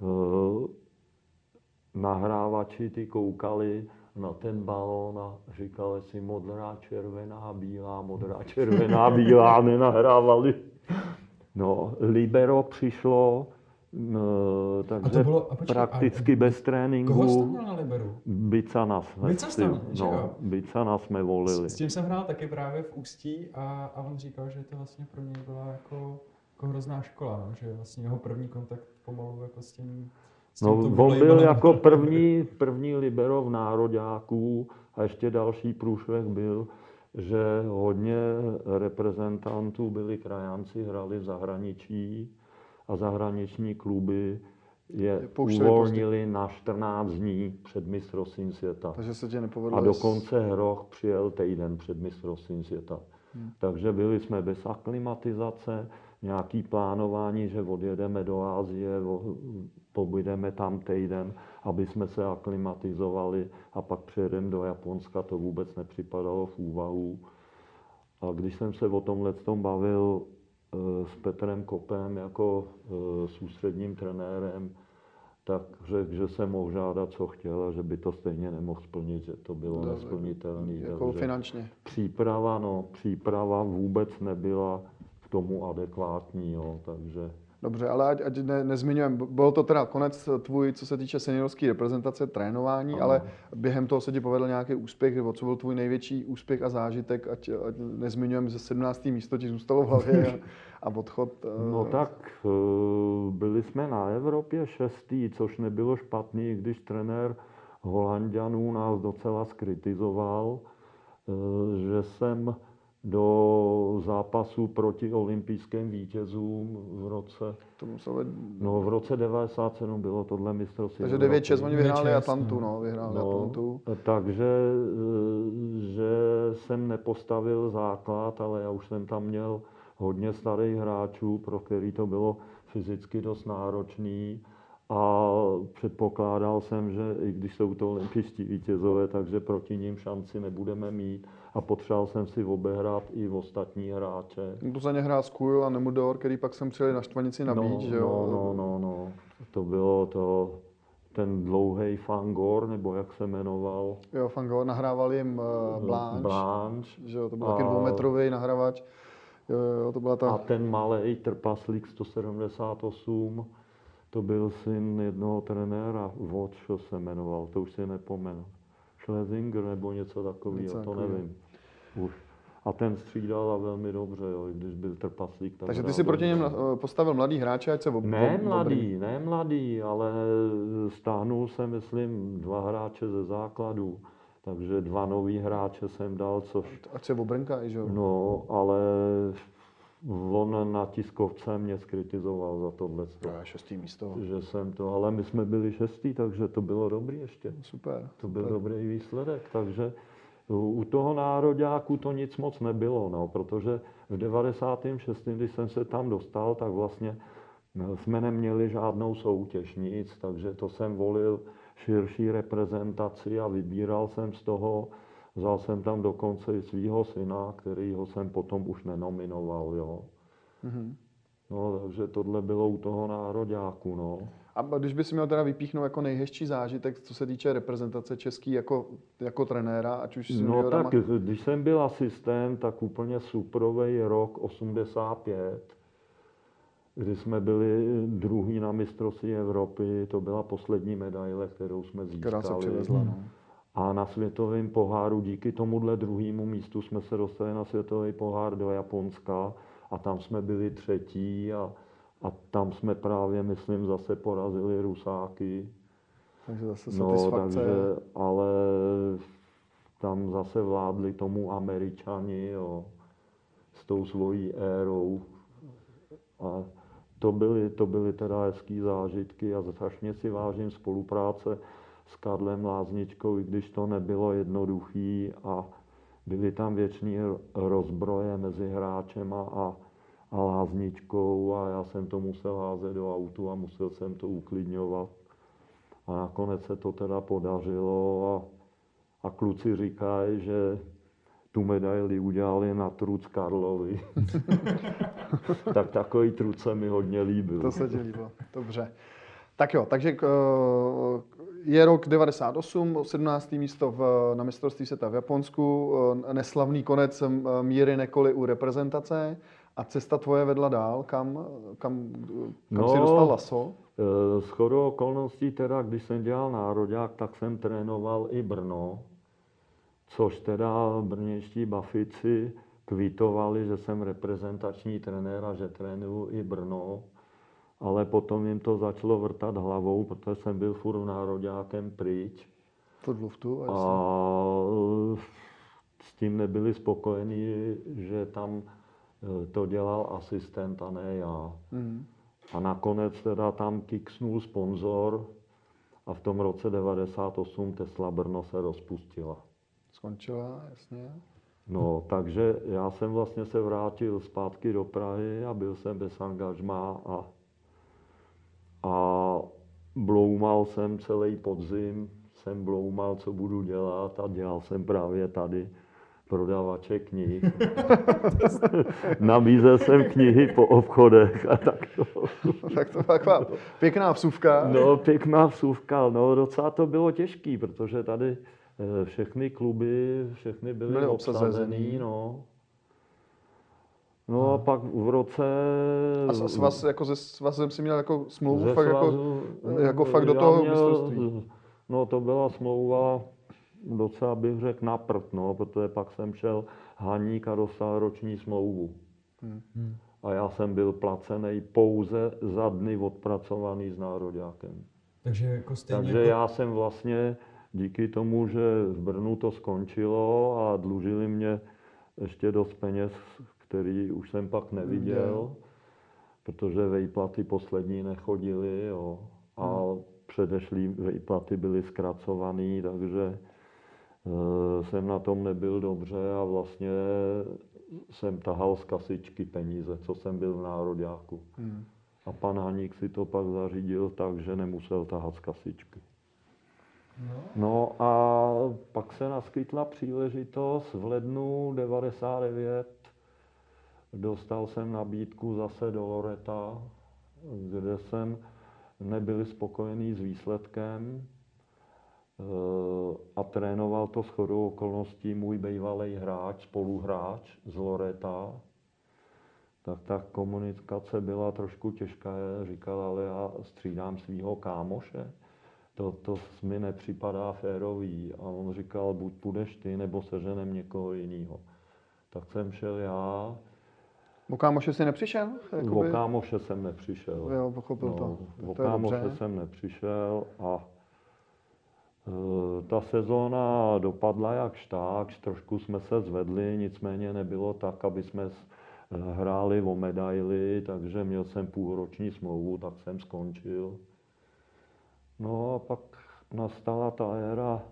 Nahrávači ty koukali na ten balón a říkali si modrá, červená, bílá, modrá, červená, bílá, a nenahrávali. No, Libero přišlo, no, takže bylo- a počkej, a- prakticky bez Koho jsi tréninku. tam měl na Liberu? Tam, že jo? no, Bicanas jsme volili. S, s tím jsem hrál taky právě v Ústí a, a on říkal, že to vlastně pro něj byla jako, jako hrozná škola, no, že vlastně jeho první kontakt pomalu jako s tím No, on byl jako první, první libero v nároďáků a ještě další průšvih byl, že hodně reprezentantů byli krajánci, hrali v zahraničí a zahraniční kluby je Pouštěli uvolnili na 14 dní před mistrovstvím světa. Takže se ti nepovedlo. A s- dokonce Hroch přijel týden před mistrovstvím světa. Hmm. Takže byli jsme bez aklimatizace, nějaký plánování, že odjedeme do Ázie, pobudeme tam týden, aby jsme se aklimatizovali a pak přejedeme do Japonska, to vůbec nepřipadalo v úvahu. A když jsem se o tomhle tom bavil eh, s Petrem Kopem jako eh, s ústředním trenérem, tak řekl, že se mohl žádat, co chtěl a že by to stejně nemohl splnit, že to bylo nesplnitelné. Jako finančně. Příprava, no, příprava vůbec nebyla tomu adekvátní, jo, takže Dobře, ale ať, ať ne, nezmiňujeme, bylo to teda konec tvůj, co se týče seniorské reprezentace, trénování, ano. ale během toho se ti povedl nějaký úspěch, nebo co byl tvůj největší úspěch a zážitek, ať, ať nezmiňujeme, že 17. místo ti zůstalo v hlavě a, a odchod. No uh... tak, eh, byli jsme na Evropě šestý, což nebylo špatný, když trenér Holandianů nás docela skritizoval, eh, že jsem do zápasu proti olympijským vítězům v roce... To muselo být... No v roce 97 bylo tohle mistrovství. Takže 9-6 oni vyhráli Atlantu, no, vyhráli no, Atlantu. Takže že jsem nepostavil základ, ale já už jsem tam měl hodně starých hráčů, pro který to bylo fyzicky dost náročný a předpokládal jsem, že i když jsou to olympijští vítězové, takže proti ním šanci nebudeme mít a potřeboval jsem si obehrát i v ostatní hráče. No to za ně hrál Skull a Nemudor, který pak jsem přijeli na Štvanici na no, že jo? No, no, no, no. To bylo to, ten dlouhý Fangor, nebo jak se jmenoval. Jo, Fangor, nahrával jim uh, Blanche. Blanche. Že jo, to byl a... taky dvoumetrový nahrávač. Jo, jo, to byla ta... A ten malý trpaslík 178, to byl syn jednoho trenéra, Watch se jmenoval, to už si nepomenu. Schlesinger nebo něco takového, to nevím. Už. A ten střídal a velmi dobře, jo, když byl trpaslík. Tak Takže ty si proti něm eh, postavil mladý hráče, ať se ob, Ne mladý, ne mladý, ale stáhnul jsem, myslím, dva hráče ze základu. Takže dva nový hráče jsem dal, což... Ať se obrnkají, že jo? No, ale on na tiskovce mě skritizoval za tohle. To je šestý místo. Že jsem to, ale my jsme byli šestý, takže to bylo dobrý ještě. Super. To byl super. dobrý výsledek, takže u toho nároďáku to nic moc nebylo, no, protože v 96. když jsem se tam dostal, tak vlastně no, jsme neměli žádnou soutěž, nic, takže to jsem volil širší reprezentaci a vybíral jsem z toho Vzal jsem tam dokonce i svého syna, kterýho jsem potom už nenominoval, jo. Mm-hmm. No, takže tohle bylo u toho nároďáku, no. A když bys měl teda vypíchnout jako nejhezčí zážitek, co se týče reprezentace český jako, jako trenéra, ať už No tak, když jsem byl asistent, tak úplně superový rok 85, kdy jsme byli druhý na mistrovství Evropy, to byla poslední medaile, kterou jsme získali. Která se přivezla, no. A na světovém poháru díky tomuhle druhému místu jsme se dostali na světový pohár do Japonska a tam jsme byli třetí a, a tam jsme právě, myslím, zase porazili Rusáky. Takže zase satisfakce. No, takže, ale tam zase vládli tomu Američani, jo, s tou svojí érou. A to byly, to byly teda hezký zážitky a strašně si vážím spolupráce s Karlem Lázničkou, i když to nebylo jednoduchý a byly tam věční rozbroje mezi hráčem a, a Lázničkou a já jsem to musel házet do autu a musel jsem to uklidňovat. A nakonec se to teda podařilo a, a kluci říkají, že tu medaili udělali na truc Karlovi. tak takový truc se mi hodně líbil. To se ti líbilo, dobře. Tak jo, takže je rok 98, 17. místo v, na mistrovství světa v Japonsku, eh, neslavný konec eh, míry Nekoly u reprezentace a cesta tvoje vedla dál, kam, kam, kam no, si dostal laso? Eh, s chodou okolností teda, když jsem dělal nároďák, tak jsem trénoval i Brno, což teda brněští bafici kvitovali, že jsem reprezentační trenér a že trénuju i Brno ale potom jim to začalo vrtat hlavou, protože jsem byl furt nároďákem pryč. Pod luftu, a s tím nebyli spokojení, že tam e, to dělal asistent a ne já. Mm. A nakonec teda tam kiksnul sponzor a v tom roce 98 Tesla Brno se rozpustila. Skončila, jasně. No, takže já jsem vlastně se vrátil zpátky do Prahy a byl jsem bez angažmá a, a bloumal jsem celý podzim, jsem bloumal, co budu dělat a dělal jsem právě tady prodavače knih. Nabízel jsem knihy po obchodech a tak to. tak to byla taková pěkná vsuvka. No, pěkná vsuvka. No, docela to bylo těžký, protože tady eh, všechny kluby, všechny byly, Byly obsazený, obsazený. no. No a pak v roce... A s- svaz, jako se svazem si měl jako smlouvu ze fakt jako, svazu, jako fakt do toho mistrovství. No to byla smlouva docela bych řekl na prd, no, protože pak jsem šel Haník a dostal roční smlouvu. Hmm. A já jsem byl placený pouze za dny odpracovaný s nároďákem. Takže jako stejně Takže jako... já jsem vlastně díky tomu, že v Brnu to skončilo a dlužili mě ještě dost peněz, který už jsem pak neviděl, protože vejplaty poslední nechodily jo, a předešlý vejplaty byly zkracované, takže eh, jsem na tom nebyl dobře a vlastně jsem tahal z kasičky peníze, co jsem byl v nároďáku. Hmm. A pan Haník si to pak zařídil tak, že nemusel tahat z kasičky. No. No a pak se naskytla příležitost v lednu 99. Dostal jsem nabídku zase do Loreta, kde jsem nebyl spokojený s výsledkem eh, a trénoval to shodou okolností můj bývalý hráč, spoluhráč z Loreta. Tak ta komunikace byla trošku těžká. Říkal, ale já střídám svého kámoše to, to mi nepřipadá férový. A on říkal, buď půjdeš ty, nebo seženem někoho jiného. Tak jsem šel já, O kámoše jsi nepřišel? o kámoše jsem nepřišel. Jo, pochopil to. No, o To je kámoše dobře. jsem nepřišel a e, ta sezóna dopadla jak šták, trošku jsme se zvedli, nicméně nebylo tak, aby jsme s- hráli o medaily, takže měl jsem půlroční smlouvu, tak jsem skončil. No a pak nastala ta éra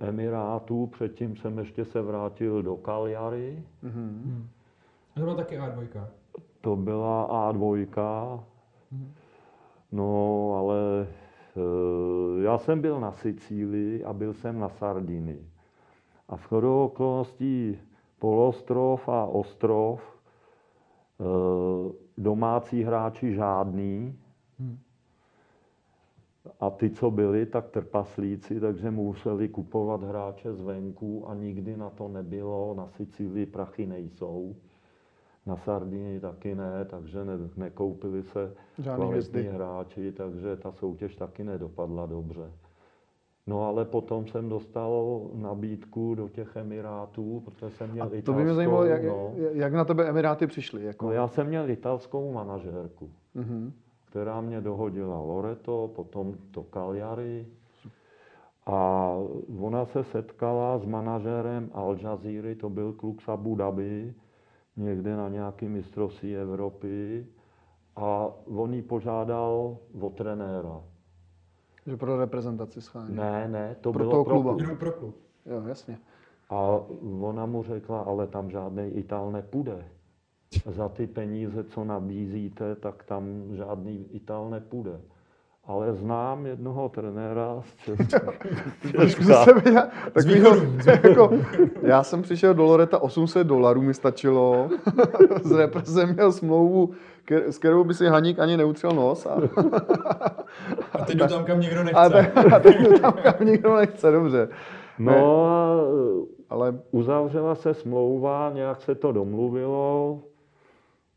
Emirátů, předtím jsem ještě se vrátil do Cagliari, Mhm. To byla taky A2. to byla A2, no ale e, já jsem byl na Sicílii a byl jsem na Sardinii. A v chodou okolností polostrov a ostrov, e, domácí hráči žádný, a ty, co byli, tak trpaslíci, takže museli kupovat hráče zvenku a nikdy na to nebylo. Na Sicílii prachy nejsou, na Sardinii taky ne, takže ne, nekoupili se Žádný kvalitní hráči, takže ta soutěž taky nedopadla dobře. No ale potom jsem dostal nabídku do těch Emirátů, protože jsem měl A to italskou, by mě zajímalo, jak, no, jak na tebe Emiráty přišly. Jako. no, já jsem měl italskou manažérku Mhm. která mě dohodila Loreto, potom to Cagliari. A ona se setkala s manažérem Al Jazeera, to byl kluk z Abu Dhabi, někde na nějaký mistrovství Evropy. A on jí požádal o trenéra. Že pro reprezentaci schání. Ne, ne, to Pro bylo toho pro kluba. klub. Jenom pro klub. Jo, jasně. A ona mu řekla, ale tam žádný Ital nepůjde. Za ty peníze, co nabízíte, tak tam žádný Ital nepůjde. Ale znám jednoho trenéra z Česka. Ze sebe, já, východu, jako, já jsem přišel do Loreta, 800 dolarů mi stačilo. Z repre jsem měl smlouvu, s kterou by si Haník ani neutřel nos. A, A teď jdu tam, kam někdo nechce. a, te, a teď jdu tam, kam nikdo nechce, dobře. No a Ale uzavřela se smlouva, nějak se to domluvilo.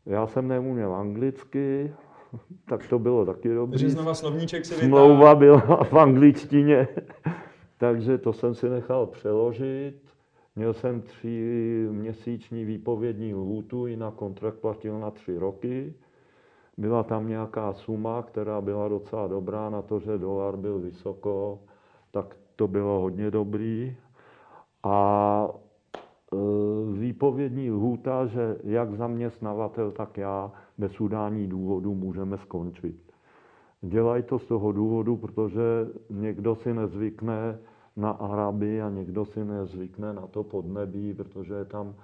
Já jsem neuměl anglicky, tak to bylo taky dobrý. znova slovníček si vytáhl. Smlouva byla v angličtině, takže to jsem si nechal přeložit. Měl jsem tři měsíční výpovědní lhůtu, jinak kontrakt platil na tři roky. Byla tam nějaká suma, která byla docela dobrá na to, že dolar byl vysoko, tak to bylo hodně dobrý. A e, výpovědní lhůta, že jak zaměstnavatel, tak já bez udání důvodu můžeme skončit. Dělají to z toho důvodu, protože někdo si nezvykne na Araby a někdo si nezvykne na to podnebí, protože je tam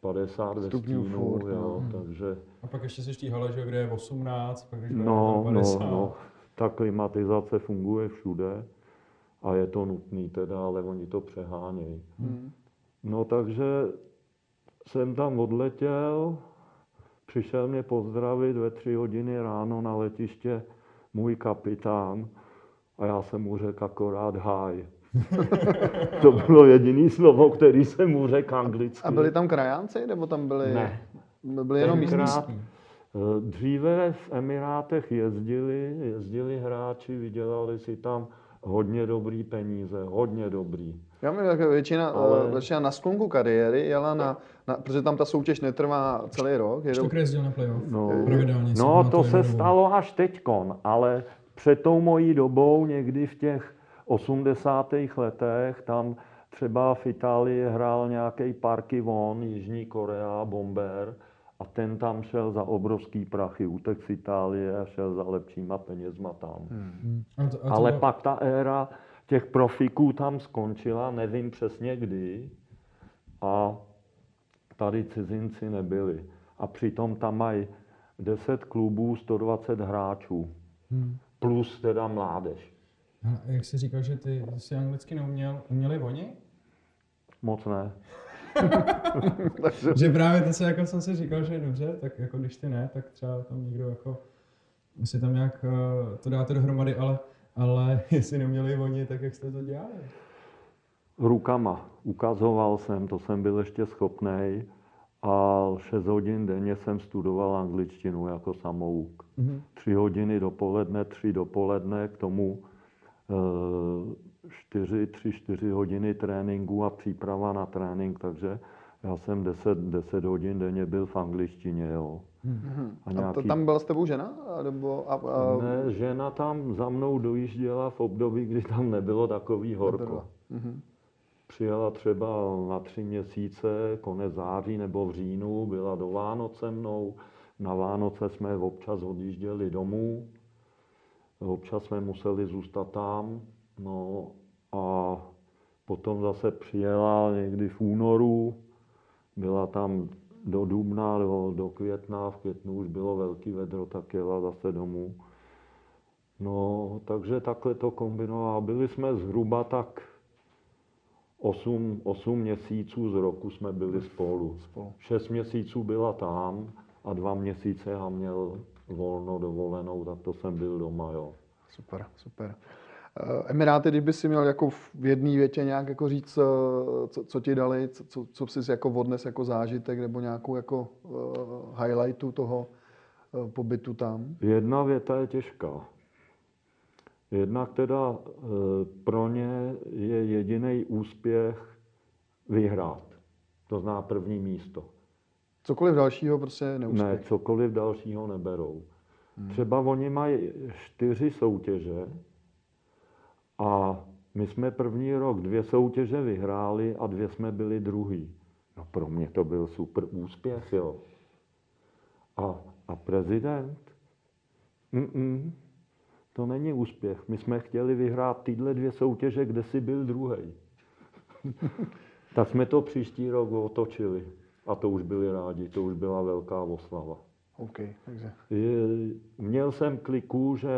50 ve Stupňů stínu, furt, jo, no. takže A pak ještě v té hale, že, kde je 18, pak když no, no, 50. no, ta klimatizace funguje všude a je to nutný teda, ale oni to přehánějí. Hmm. No takže jsem tam odletěl, přišel mě pozdravit ve tři hodiny ráno na letiště můj kapitán a já jsem mu řekl akorát hi. to bylo jediné slovo, který jsem mu řekl anglicky. A byli tam krajánci, nebo tam byli... Ne. Byli jenom místní? Tenkrát, eh, Dříve v Emirátech jezdili, jezdili hráči, vydělali si tam hodně dobrý peníze, hodně dobrý. Já myslím, že většina, Ale- Ale... většina na sklonku kariéry jela na, na, protože tam ta soutěž netrvá celý rok. Jedou, jezdil na playoff. No, Pravidelně. no to se dobu. stalo až teďkon, ale před tou mojí dobou, někdy v těch 80. letech, tam třeba v Itálii hrál nějaký Parky Von, Jižní Korea, Bomber, a ten tam šel za obrovský prachy, utek z Itálie a šel za lepšíma penězma tam. Hmm. A to, a to Ale pak ta éra těch profiků tam skončila, nevím přesně kdy. A tady cizinci nebyli. A přitom tam mají 10 klubů, 120 hráčů. Hmm. Plus teda mládež. A jak jsi říkal, že ty si anglicky neuměl, uměli oni? Moc ne. takže, Že právě to, co jako jsem si říkal, že je dobře, tak jako když ty ne, tak třeba tam někdo jako si tam nějak uh, to dáte dohromady, ale, ale jestli neměli oni, tak jak jste to dělali? Rukama. Ukazoval jsem, to jsem byl ještě schopnej. A 6 hodin denně jsem studoval angličtinu jako samouk. Mhm. tři hodiny dopoledne, tři dopoledne, k tomu eh, čtyři, tři, čtyři hodiny tréninku a příprava na trénink, takže já jsem 10, 10 hodin denně byl v angličtině, jo. Mhm. A a to, nějaký- tam byla s tebou žena? A, nebo, a, a, Ne, žena tam za mnou dojížděla v období, kdy tam nebylo takový horko. nebyla. Mhm. Přijela třeba na tři měsíce, konec září nebo v říjnu, byla do Vánoc se mnou. Na Vánoce jsme občas odjížděli domů, občas jsme museli zůstat tam. No a potom zase přijela někdy v únoru, byla tam do dubna, do, do května, v květnu už bylo velký vedro, tak jela zase domů. No, takže takhle to kombinovala. Byli jsme zhruba tak 8, 8 měsíců z roku jsme byli spolu. Spolu. 6 měsíců byla tam a dva měsíce já měl volno dovolenou, tak to jsem byl doma, jo. Super, super. Eh, Emiráty, kdyby si měl jako v jedné větě nějak jako říct, eh, co, co ti dali, co, co, jsi jako odnes jako zážitek nebo nějakou jako uh, highlightu toho uh, pobytu tam? Jedna věta je těžká. Jednak teda e, pro ně je jediný úspěch vyhrát. To zná první místo. Cokoliv dalšího prostě je Ne, neúspěch. cokoliv dalšího neberou. Třeba oni mají čtyři soutěže a my jsme první rok dvě soutěže vyhráli a dvě jsme byli druhý. No pro mě to byl super úspěch, jo. A, a prezident? Mm-mm, to není úspěch. My jsme chtěli vyhrát tyhle dvě soutěže, kde si byl druhý. tak jsme to příští rok otočili. A to už byli rádi, to už byla velká oslava. OK, takže. Měl jsem kliku, že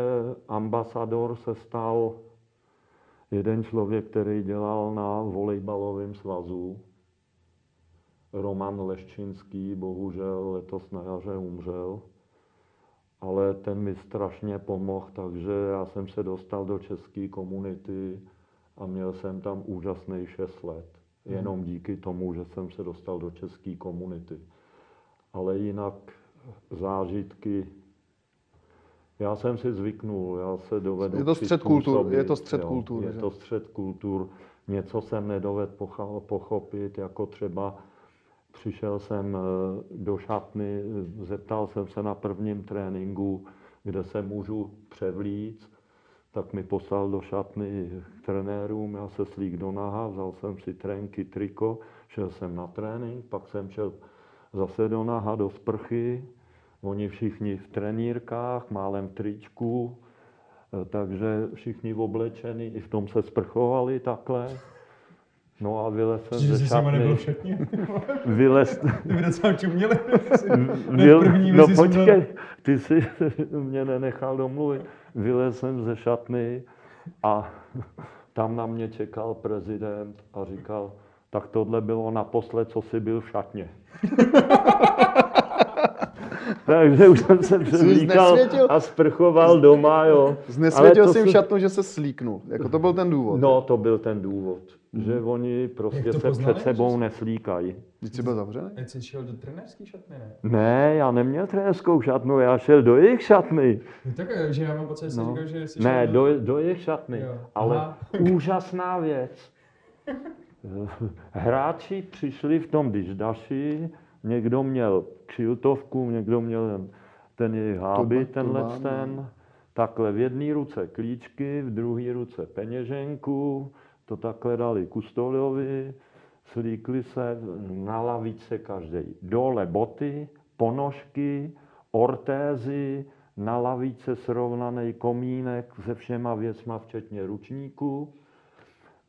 ambasador se stal jeden člověk, který dělal na volejbalovém svazu. Roman Leščinský, bohužel letos na jaře umřel. Ale ten mi strašně pomohl, takže já jsem se dostal do české komunity a měl jsem tam úžasný 6 let. Jenom díky tomu, že jsem se dostal do české komunity. Ale jinak zážitky, já jsem si zvyknul, já se dovedu Je to střet kultur, je to střet jo, kultur, Je že? to střed kultur. Něco jsem nedovedl pocha- pochopit, jako třeba přišel jsem eh, do šatny, eh, zeptal jsem se na prvním tréninku, kde se můžu převlíct, tak mi poslal do šatny k trenérům, já se slík do naha, vzal jsem si trénky, triko, šel jsem na trénink, pak jsem šel zase do naha, do sprchy, oni všichni v trenírkách, málem v tričku, Eh, Takže všichni oblečení, i v tom se sprchovali takhle. No a vylez jsem Že ze nebyl šatny. Vylez, Ty by docela čuměli. Vyl, první no počkej, ty jsi mě nenechal domluvit. Vylez jsem ze šatny a tam na mě čekal prezident a říkal, tak tohle bylo naposled, co jsi byl v šatně. Takže už jsem se převlíkal a sprchoval doma, jo. Znesvětil se- šatnu, že se slíknul. Jako to byl ten důvod. No, to byl ten důvod, že oni prostě se poznali, před sebou jsi- neslíkají. Když jsi byl zavřený? Teď jsi šel do trenérský šatny, ne? Ne, já neměl trenérskou šatnu, já šel do jejich šatny. No tak, eh, že já mám pocit, že jsi No. říkal, že jsi Ne, šel do, do jejich šatny. Jo. Ale Aha. úžasná věc. Hráči přišli v tom diždaši, někdo měl kšiltovku, někdo měl ten, ten jejich hábit, Turban, tenhle turbán, ten. Takhle v jedné ruce klíčky, v druhé ruce peněženku, to takhle dali kustoliovi, slíkli se na lavice každý. Dole boty, ponožky, ortézy, na lavice srovnaný komínek se všema věcma, včetně ručníků.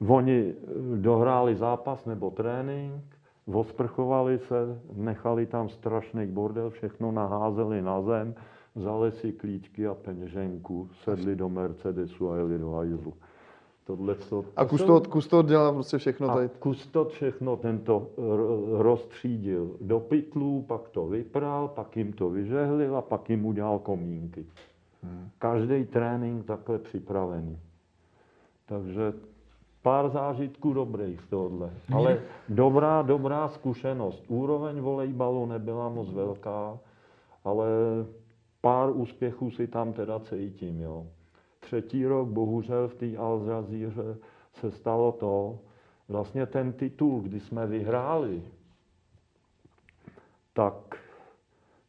Oni eh, dohráli zápas nebo trénink, osprchovali se, nechali tam strašný bordel, všechno naházeli na zem, vzali si klíčky a peněženku, sedli do Mercedesu a jeli do hajzlu. Tohle to, A kustod, kustod dělal prostě všechno a tady. kustot všechno tento ro- rozstřídil do pytlů, pak to vypral, pak jim to vyžehlil a pak jim udělal komínky. Každý trénink takhle připravený. Takže pár zážitků dobrých z tohohle. Ale dobrá, dobrá zkušenost. Úroveň volejbalu nebyla moc velká, ale pár úspěchů si tam teda cítím. Jo. Třetí rok, bohužel v té Al Jazeera se stalo to, vlastně ten titul, kdy jsme vyhráli, tak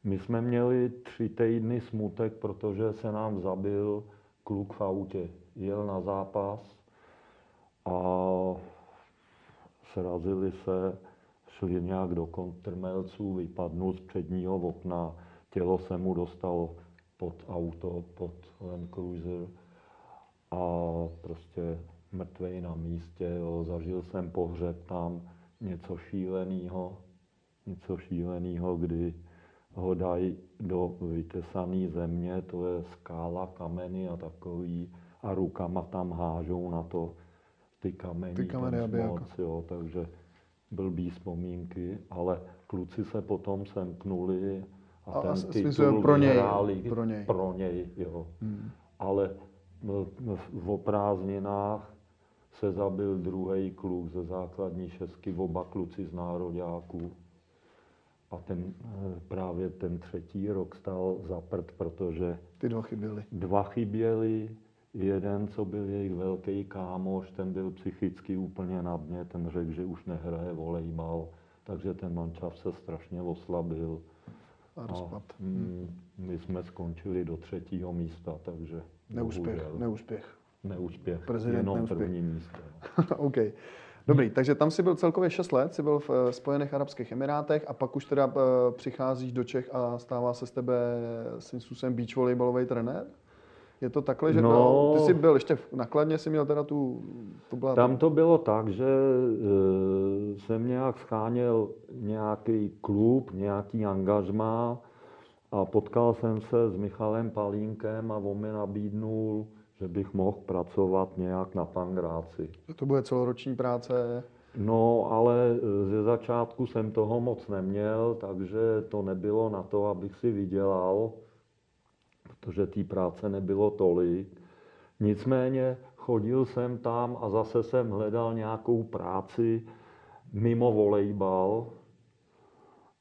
my jsme měli tři týdny smutek, protože se nám zabil kluk v autě. Jel na zápas a srazili se, šli nějak do kontrmelců, vypadnul z předního okna, tělo se mu dostalo pod auto, pod Land Cruiser a prostě mrtvej na místě, jo. zažil jsem pohřeb tam, něco šíleného, něco šíleného, kdy ho dají do vytesané země, to je skála, kameny a takový, a rukama tam hážou na to ty kameny, Ty kameny, ten aby jako- šmoc, jo, takže blbý vzpomínky, ale kluci se potom semknuli a, A- a ten s- titul pro něj, pro něj. pro něj, jo. Hmm. Ale v, v, prázdninách se zabil druhý kluk ze základní šestky, oba kluci z nároďáků. A ten, eh, právě ten třetí rok stal za prd, protože Ty dva chyběly. dva chyběli, jeden, co byl jejich velký kámoš, ten byl psychicky úplně na dně, ten řekl, že už nehraje volejbal, takže ten mančav se strašně oslabil. A rozpad. mm, my jsme skončili do třetího místa, takže Neúspěch, bohužel neúspěch. neúspěch, Prezident jenom neúspěch. první místo. OK. Dobrý, takže tam si byl celkově 6 let, jsi byl v eh, Spojených Arabských Emirátech a pak už teda eh, přicházíš do Čech a stává se z tebe svým způsobem beach volejbalový trenér? Je to takhle, že No. to, ty jsi byl ještě v nakladně, jsi měl teda tu, to byla Tam to bylo tak, že e, jsem nějak scháněl nějaký klub, nějaký angažmá a potkal jsem se s Michalem Palínkem a on mi nabídnul, že bych mohl pracovat nějak na Pangráci. to bude celoroční práce. No, ale e, ze začátku jsem toho moc neměl, takže to nebylo na to, abych si vydělal, protože té práce nebylo tolik. Nicméně chodil jsem tam a zase jsem hledal nějakou práci mimo volejbal.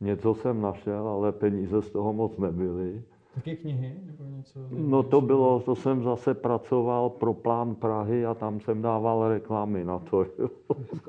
Něco jsem našel, ale peníze z toho moc nebyly. Taky knihy nebo něco? No to bylo, to jsem zase pracoval pro plán Prahy a tam jsem dával reklamy na to.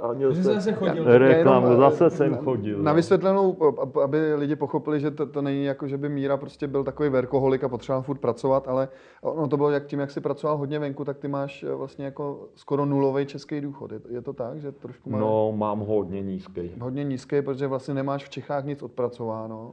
Takže jsem- zase chodil. Reklamu, Jenom, eh, zase jsem na- chodil. Na no. vysvětlenou, ab- aby lidi pochopili, že to, to není jako, že by Míra prostě byl takový verkoholik a potřeboval furt pracovat, ale ono to bylo jak tím, jak jsi pracoval hodně venku, tak ty máš eh, vlastně jako skoro nulový český důchod. Je, je to tak, že trošku máš No, mám hodně nízký. hodně nízký, protože vlastně nemáš v Čechách nic odpracováno.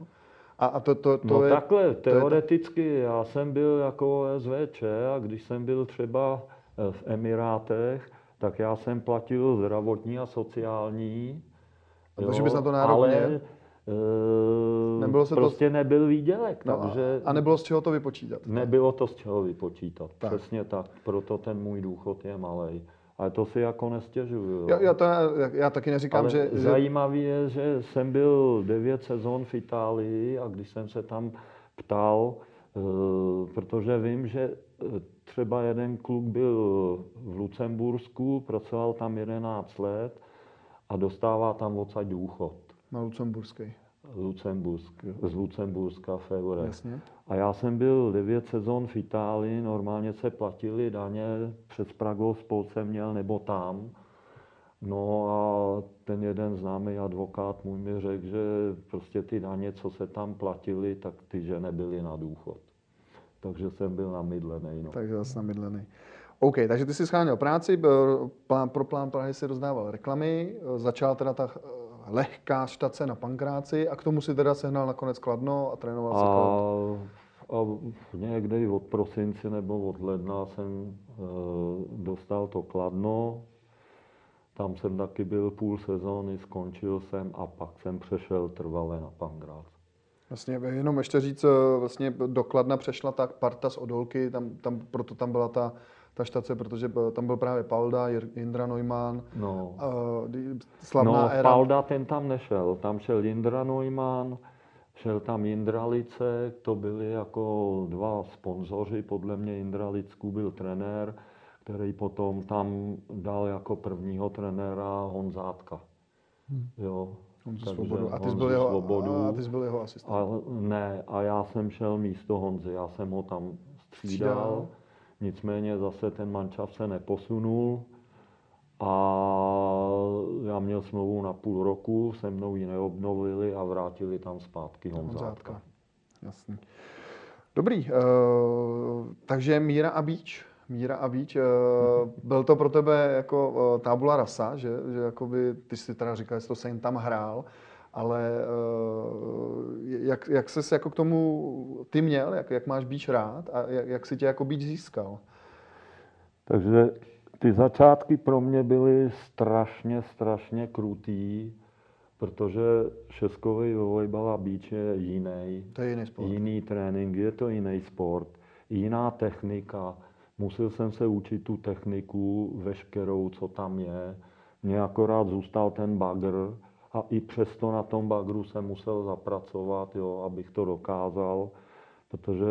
A, a to, to, to no je... takhle, to je- teoreticky já jsem byl jako SVČ a když jsem byl třeba eh, v Emirátech, tak já jsem platil zdravotní a sociální. Takže bys na to nárok ale měl? eh, Nebylo se to- prostě nebyl výdělek, No, takže a nebylo z čeho to vypočítat. nebylo to z čeho vypočítat. Tak. Přesně tak, proto ten můj důchod je malý. Ale to si jako nestěžuju. Já, jo. já, to, já, já taky neříkám, Ale že, zajímavý je, že jsem byl devět sezon v Itálii a když jsem se tam ptal, eh, protože vím, že eh, třeba jeden kluk byl v Lucembursku, pracoval tam 11 let a dostává tam odsaď důchod. na Lucemburský. Lucembursk, z Lucemburska v eurech. Jasně. A já jsem byl 9 sezon v Itálii, normálně se platili daně, přes Pragou spol jsem měl, nebo tam. No a ten jeden známý advokát můj mi řekl, že prostě ty daně, co se tam platily, tak ty, že nebyly na důchod. Takže jsem byl namydlený. No. Takže zase namydlený. OK, takže ty jsi scháněl práci, byl- plán, pro plán Prahy si rozdával reklamy, začala teda ta lehká štace na pankráci a k tomu si teda sehnal nakonec Kladno a trénoval si A, Klad. a někdy od prosince nebo od ledna jsem e, dostal to Kladno. Tam jsem taky byl půl sezóny, skončil jsem a pak jsem přešel trvale na Pangrác. Vlastně jenom ještě říct, eh, vlastně do Kladna přešla ta parta z Odolky, tam, tam, proto tam byla ta, ta štace, protože tam byl právě Palda, Jindra Neumann, No, uh, slavná no éra. Palda ten tam nešel, tam šel Jindra Neumann, šel tam Jindra Licek, to byli jako dva sponzoři, podle mě Jindra Licku byl trenér, který potom tam dal jako prvního trenéra Honzátka. Jo, Honzu takže Svobodu. A ty jsi byl jeho, Svobodu. a ty jsi byl jeho asistent. A ne, a já jsem šel místo Honzy, já jsem ho tam Střídal. střídal. Nicméně zase ten mančav se neposunul a já měl smlouvu na půl roku, se mnou ji neobnovili a vrátili tam zpátky Honzátka. Honzátka. Jasný. Dobrý, uh, takže Míra a Beach. Míra a Beach, uh, byl to pro tebe jako uh, tábula rasa, že, že jakoby, ty jsi teda říkal, že jsi to sen tam hrál, ale uh, jak, jak ses jako k tomu ty měl, jak, jak máš Beach rád a jak, jak si tě jako Beach získal? Takže ty začátky pro mě byly strašně, strašně krutý, protože šeskový volejbal a beach je jiný. To je jiný sport. Jiný trénink, je to jiný sport, jiná technika. Musel jsem se učit tu techniku veškerou, co tam je. Mně akorát zůstal ten bagr a i přesto na tom bagru jsem musel zapracovat, jo, abych to dokázal, protože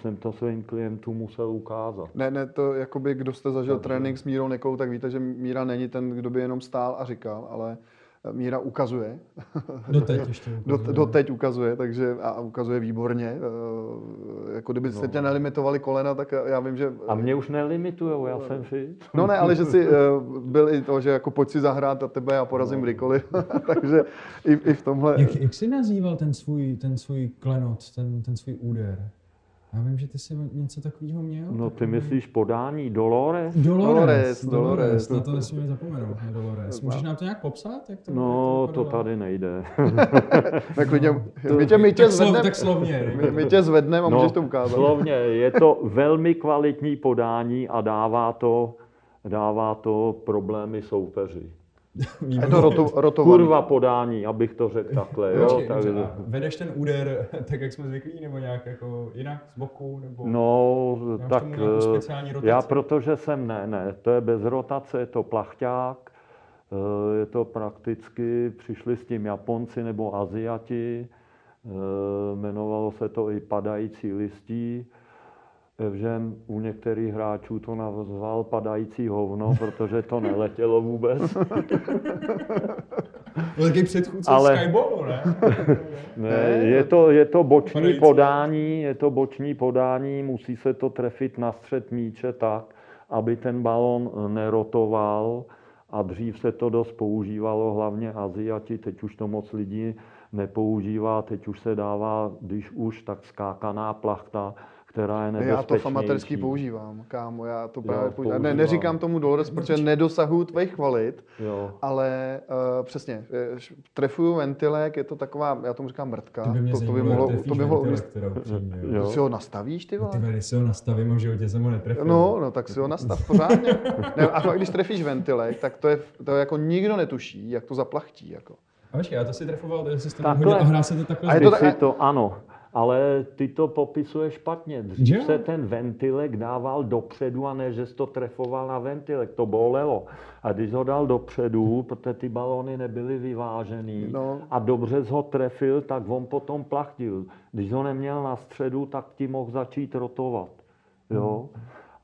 jsem to svým klientům musel ukázat. Ne, ne, to jakoby, kdo jste zažil Takže- trénink s Mírou Nekou, tak víte, že Míra není ten, kdo by jenom stál a říkal, ale Míra ukazuje. Doteď ještě. Do, ukazuje. doteď ukazuje, takže a ukazuje výborně. Eh, Jako kdyby se No. tě nelimitovali kolena, tak já vím, že... A mě už nelimitujou, já jsem fit. No ne, ale že jsi eh, byl i to, že jako pojď si zahrát a tebe já porazím No. kdykoliv. takže i, i v tomhle... Jak, jak jsi nazýval ten svůj, ten svůj klenot, ten, ten svůj úder? Já vím, že ty jsi něco takového měl. No ty myslíš podání Dolores? Dolores, Dolores, Dolores. Dolores, na to nesmíme zapomenout, na Dolores. Můžeš nám to nějak popsat? Jak to, No, jak to vypadalo? tady nejde. Tak klidně, my tě, my tě tak, slov, zvedneme, tak slovně. my, my tě zvedneme a můžeš to ukázat. No, Slovně, je to velmi kvalitní podání a dává to, dává to problémy soupeři. Je to roto, rotovaný. Kurva podání, abych to řekl takhle, jo. Počkej, Tak, dobře, vedeš ten úder tak, jak jsme zvyklí, nebo nějak jako jinak z boku? Nebo... no, Máš tak eh, já protože jsem, ne, ne, to je bez rotace, je to plachťák, eh, je to prakticky, přišli s tím Japonci nebo Aziati, eh, jmenovalo se to i padající listí, Evžen u některých hráčů to nazval padající hovno, protože to neletělo vůbec. Taky předchůdce Ale- Skyballu, ne? Ne, Ne, je, to, je to boční Padající. podání, je to boční podání, musí se to trefit na střed míče tak, aby ten balon nerotoval a dřív se to dost používalo, hlavně Aziati, teď už to moc lidí nepoužívá, teď už se dává, když už, tak skákaná plachta, která je Já nebezpečnější. to v amatérský používám, kámo, já to právě používám. Ne, neříkám tomu Dolores, protože nedosahuju tvých kvalit, Jo. ale uh, přesně, eh, trefuju ventilek, je to taková, já tomu říkám mrtka, To by mě to, to by mohlo, to by mohlo ventilek, jo. Jo. to si ho nastavíš, ty No vole? ty vole, když si ho nastavím, a v životě jsem ho netrefil. No, no, tak si ho nastav pořádně. ne, a pak, když trefíš ventilek, tak to je, to je jako nikdo netuší, jak to zaplachtí. Jako. A počkej, já to si trefoval, takže si to hodil a hrál se to takhle. A je Ty to tak- si to, ano, ale ty to popisuješ špatně. Dřív Jo. se ten ventilek dával dopředu a ne, že jsi to trefoval na ventilek, to bolelo. A když ho dal dopředu, protože ty balony nebyly vyvážený No. a dobře jsi ho trefil, tak on potom plachtil. Když ho neměl na středu, tak ti mohl začít rotovat. Jo?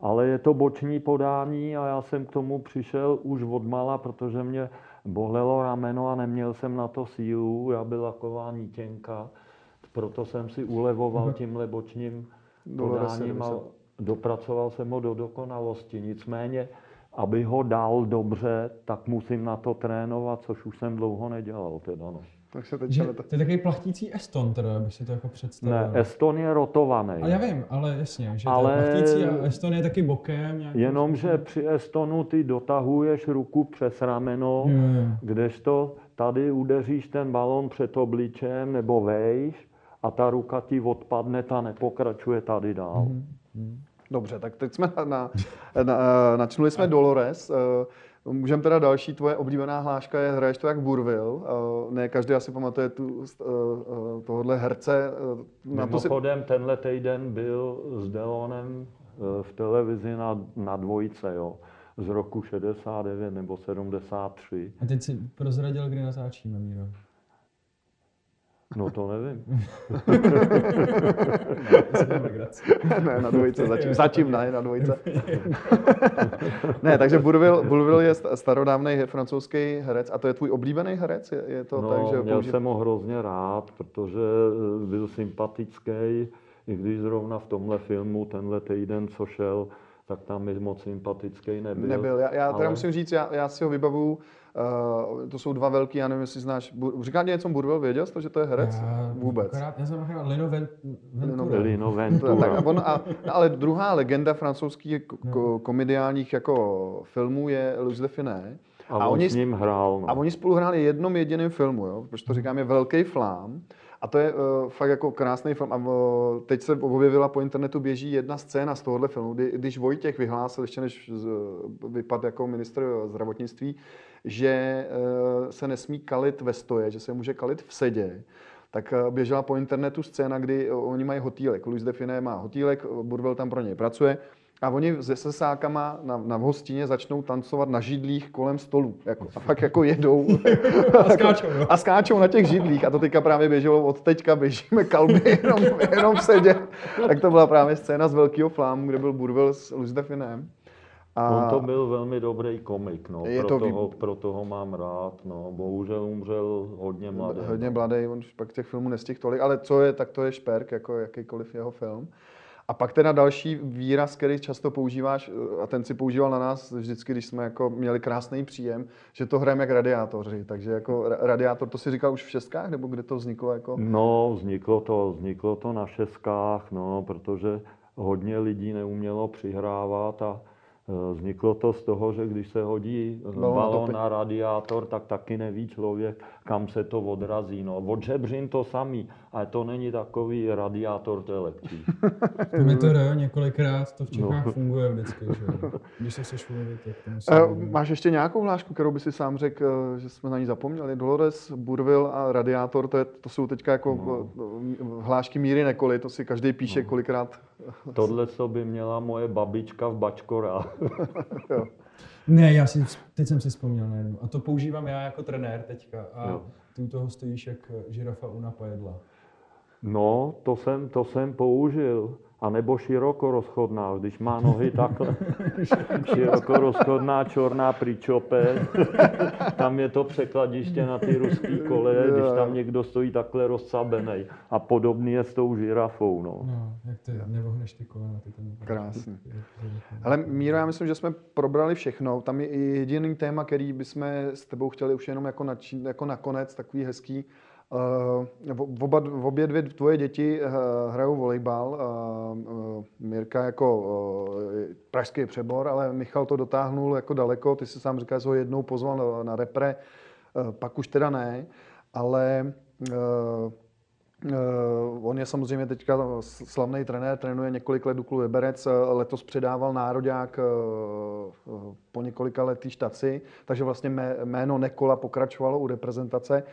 Ale je to boční podání a já jsem k tomu přišel už odmala, protože mě bolelo rameno a neměl jsem na to sílu. Já byla taková nítěnka, proto jsem si ulevoval tímhle bočním Dolores podáním a dopracoval jsem ho do dokonalosti. Nicméně, aby ho dal dobře, tak musím na to trénovat, což už jsem dlouho nedělal. Teda, no. Tak se teď to... to je takový plachtící Eston, teda, abych si to jako představil. Ne, Eston je rotovaný. Ale já vím, ale jasně, že Ale- je plachtící a Eston je taky bokem. Jenomže způsobem. při Estonu ty dotahuješ ruku přes rameno, Jo, jo. kdežto tady udeříš ten balon před obličem nebo vejš a ta ruka ti odpadne, ta nepokračuje tady dál. Mhm. Dobře, tak teď jsme na, na, na, načnuli jsme Dolores. Eh, Můžeme teda další, tvoje oblíbená hláška je Hraješ to jak Burvil. Eh, Ne každý asi pamatuje tu, eh, eh, tohohle herce. Na to si, Mimochodem, tenhle týden byl s Delonem eh, v televizi na, na dvojce, jo, z roku 69 nebo 73. A teď si prozradil, kdy natáčíme, Míro. No to nevím. ne, na dvojce, zatím, zatím ne, na dvojce. ne, takže Burvil je sta- starodávný francouzský herec a to je tvůj oblíbený herec? Je, je to No, tak, že měl použi- jsem ho hrozně rád, protože eh, byl sympatický, i když zrovna v tomhle filmu tenhle týden, co šel, tak tam mi moc sympatický nebyl. Nebyl. Já, já teda ale- musím říct, já, já si ho vybavu, uh, to jsou dva velký, já nevím, jestli znáš, Bur- říká něco Burvil, věděl jsi to, že to je herec? Já Vůbec. Akorát, já jsem Lino Ven, Lino Ventura. Lino Ventura. Tak, a on, a, ale druhá legenda francouzských ko, komediálních jako filmů je Louis de Finet. a, a on oni, s ním hrál. No. a oni spolu hráli jednom jediném filmu, jo? proč to říkám, je Velký flám. A to je uh, fakt jako krásný film. A uh, teď se objevila po internetu, běží jedna scéna z tohohle filmu, kdy, když Vojtěch vyhlásil, ještě než z, vypad jako ministr zdravotnictví, že uh, se nesmí kalit ve stoje, že se může kalit v sedě, tak eh, běžela po internetu scéna, kdy eh, oni mají hotýlek. Louis de Finet má hotýlek, eh, Burwell tam pro něj pracuje. A oni se sesákama na, na hostině začnou tancovat na židlích kolem stolu. Jako, a fakt jako jedou. A skáčou, no. A skáčou na těch židlích. A to teďka právě běželo od teďka, běžíme kalby jenom, jenom sedět. Tak to byla právě scéna z Velkého flámu, kde byl Burwell s Louis de Finem. On to byl velmi dobrý komik, no. Je to proto, vý- ho, proto ho mám rád. No. Bohužel umřel hodně mladý. Hodně mladý, on pak těch filmů nestihl tolik, ale co je, tak to je šperk, jako jakýkoliv jeho film. A pak teda další výraz, který často používáš, a ten si používal na nás vždycky, když jsme jako měli krásný příjem, že to hrajeme jak radiátoři. Takže jako ra- radiátor, to si říkal už v šestkách, nebo kde to vzniklo? Jako? No, vzniklo to, vzniklo to na šeskách, no, protože hodně lidí neumělo přihrávat a vzniklo to z toho, že když se hodí e, Balon topy. na radiátor, tak taky neví člověk, kam se to odrazí. No, od žebřin to samý, ale to není takový radiátor, to je lepší. My to jo, několikrát, to v Čechách No. funguje vždycky, že. Když se chceš mluvit, tak to musí být. máš ještě nějakou hlášku, kterou by si sám řekl, eh, že jsme na ní zapomněli? Dolores, Burvil a Radiátor, to, je, to jsou teďka jako no. hlášky míry nekoli, to si každý píše no. kolikrát. Tohle, co by měla moje babička v Bačkora. Ne, já si, teď jsem si vzpomněl na jednu. A to používám já jako trenér teďka. A Jo. ty u toho stojíš jak žirafa u napajedla. No, to jsem, to jsem použil. A nebo široko rozchodná, když má nohy takhle. široko rozchodná čorná pričope. tam je to překladiště na ty ruský koleje, když tam někdo stojí takhle rozsabený. A podobný je s tou žirafou, no. No, jak ty nevohneš ty kolena. Ty ten Krásný. Ale Míro, já myslím, že jsme probrali všechno. Tam je jediný téma, který bychom s tebou chtěli už jenom jako, nači, jako nakonec, takový hezký. Uh, oba, obě dvě tvoje děti uh, hrajou volejbal. Uh, Mirka jako pražský přebor, ale Michal to dotáhnul jako daleko. Ty si sám říkal, že ho jednou pozval na, repre, pak už teda ne, ale Uh, on je samozřejmě teďka slavný trenér, trénuje několik let Duklu Liberec, letos předával nároďák uh, po několika letý štaci, takže vlastně jméno Nekola pokračovalo u reprezentace. Uh,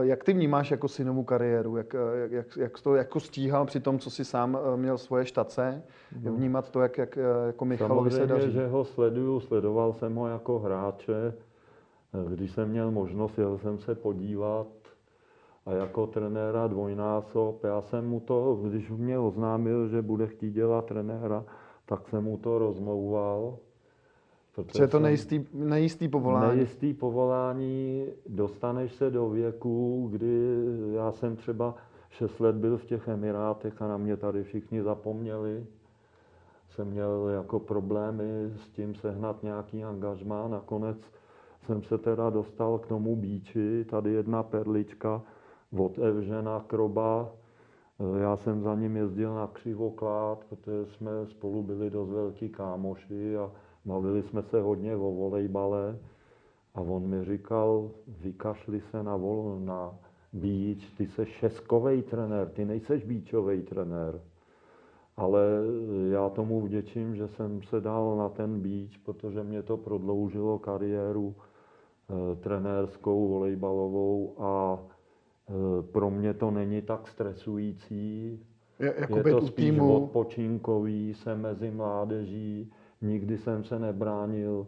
jak ty vnímáš jako synovou kariéru? Jak, jak, jak to jako stíhal při tom, co si sám měl svoje štace? No. Vnímat to, jak, jak jako Michalovi se daří? že ho sleduju, sledoval jsem ho jako hráče. Když jsem měl možnost, jel jsem se podívat a jako trenéra dvojnásob, já jsem mu to, když mě oznámil, že bude chtít dělat trenéra, tak jsem mu to rozmlouval. Protože je to nejistý, nejistý povolání. Nejistý povolání, dostaneš se do věku, kdy já jsem třeba 6 let byl v těch Emirátech a na mě tady všichni zapomněli. Jsem měl jako problémy s tím sehnat nějaký angažmá. Nakonec jsem se teda dostal k tomu bíči, tady jedna perlička, od Evžena Kroba. Já jsem za ním jezdil na křivoklát, protože jsme spolu byli dost velký kámoši a bavili jsme se hodně o volejbale. A on mi říkal, vykašli se na, vol, na bíč, ty jsi šeskový trenér, ty nejseš bíčový trenér. Ale já tomu vděčím, že jsem se dal na ten bíč, protože mě to prodloužilo kariéru e, trenérskou, volejbalovou a Eh, pro mě to není tak stresující. Je, jako je to spíš týmu... odpočinkový, jsem mezi mládeží, nikdy jsem se nebránil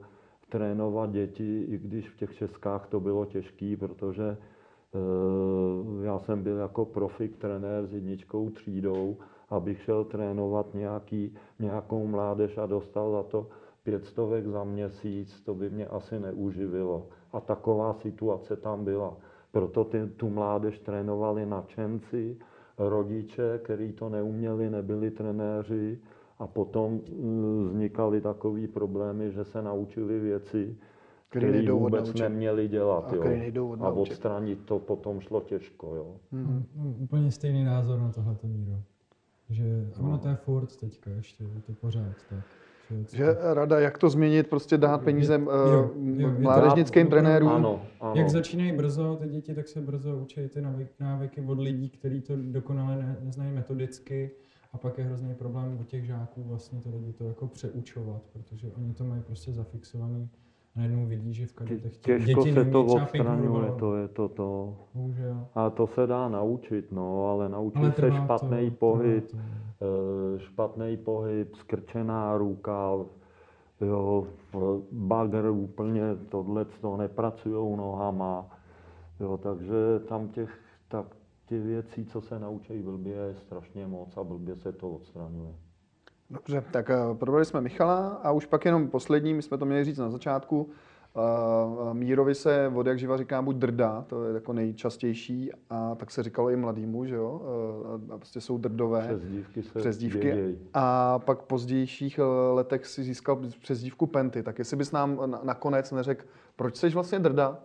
trénovat děti, i když v těch Českách to bylo těžké, protože uh, já jsem byl jako profik trenér s jedničkou třídou, abych šel trénovat nějaký, nějakou mládež a dostal za to pět stovek za měsíc, to by mě asi neuživilo. A taková situace tam byla. Proto ty, tu mládež trénovali nadšenci, rodiče, kteří to neuměli, nebyli trenéři a potom mm, vznikaly takové problémy, že se naučili věci, které vůbec odnaučit. neměli dělat. A, jo. a odstranit to potom šlo těžko. Jo. Hmm. No, úplně stejný názor na tohle míro. Že no. ono to je furt teďka ještě, je to pořád tak. Že rada, jak to změnit, prostě dát peníze uh, mládežnickým trenérům. Ano, ano. Jak začínají brzo ty děti, tak se brzo učí ty návyky od lidí, kteří to dokonale ne, neznají metodicky. A pak je hrozný problém u těch žáků vlastně to lidi to jako přeučovat, protože oni to mají prostě zafixovaný najednou vidí, že v kadetech Těžko děti se to odstraňuje, to je to to. Bohužel. A to se dá naučit, no, ale naučí ale se špatný to, pohyb, to. Eh, špatný pohyb, skrčená ruka, jo, bagr úplně tohle to nepracují nohama, jo, takže tam těch, tak ty věcí, co se naučí blbě, je strašně moc a blbě se to odstraňuje. Dobře, tak uh, probrali jsme Michala a už pak jenom poslední, my jsme to měli říct na začátku. Uh, Mírovi se od jak živa říká buď drda, to je jako nejčastější, a tak se říkalo i mladýmu, že jo, uh, a prostě jsou drdové. Přezdívky se přezdívky. A pak v pozdějších letech si získal přezdívku Penty, tak jestli bys nám nakonec neřekl, proč jsi vlastně drda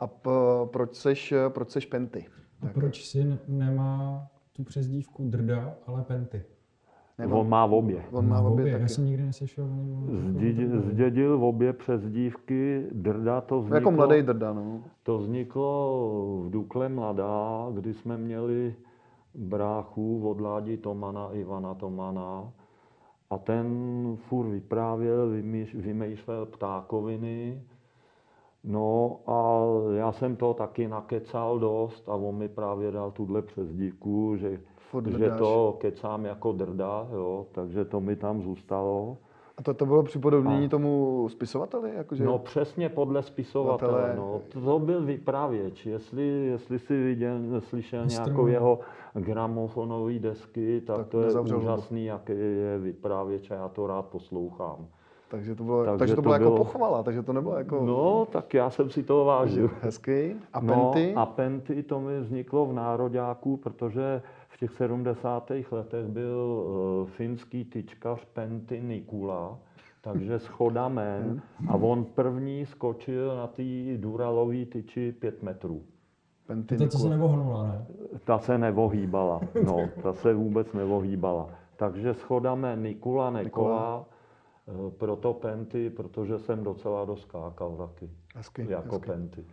a p- proč seš, proč seš Penty? A proč si nemá tu přezdívku drda, ale Penty? Nebo on má v obě. On má v obě, taky. Já jsem nikdy neslyšel. Zdědil, zdědil v obě přes dívky, Drda to vzniklo. Jako mladý Drda, no. To vzniklo v Dukle Mladá, kdy jsme měli bráchu od Ládi Tomana, Ivana Tomana. A ten furt vyprávěl, vymýšlel ptákoviny. No a já jsem to taky nakecal dost a on mi právě dal tuhle přezdívku, že že to kecám jako drda, jo, takže to mi tam zůstalo. A to, to bylo připodobnění a... tomu spisovateli? Jakože... No přesně podle spisovatele. Vatele... No. To byl vypravěč. Jestli, jestli si viděl, slyšel Jistě nějakou jeho gramofonové desky, tak, tak to je úžasný, jaký je vypravěč a já to rád poslouchám. Takže to bylo, takže, takže to bylo, jako bylo jako pochvala, takže to nebylo jako... No, tak já jsem si to vážil. Hezky. A Penty? No, a Penty to mi vzniklo v Nároďáku, protože v těch 70. letech byl uh, finský tyčkař Penty Nikula, takže schoda men a on první skočil na té Duralové tyči 5 metrů. Penty, To, co se Nikula. nevohnula, ne? Ta se nevohýbala, no, ta se vůbec nevohýbala. Takže shodame Nikula, Nekola, eh, proto Penty, protože jsem docela doskákal taky, Hezky, jako hezky. Penty.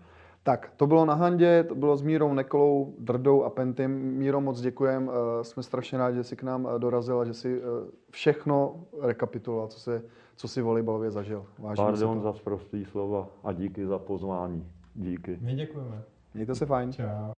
Tak, to bylo na Handě, to bylo s Mírou Nekolou, Drdou a Pentym. Míro, moc děkujem, eh, jsme strašně rádi, že jsi k nám eh, dorazil a že jsi eh, všechno rekapituloval, co jsi, co jsi volejbalově zažil. Vážíme si Pardon za sprostý slova a díky za pozvání. Díky. My děkujeme. Mějte se fajn. Čau.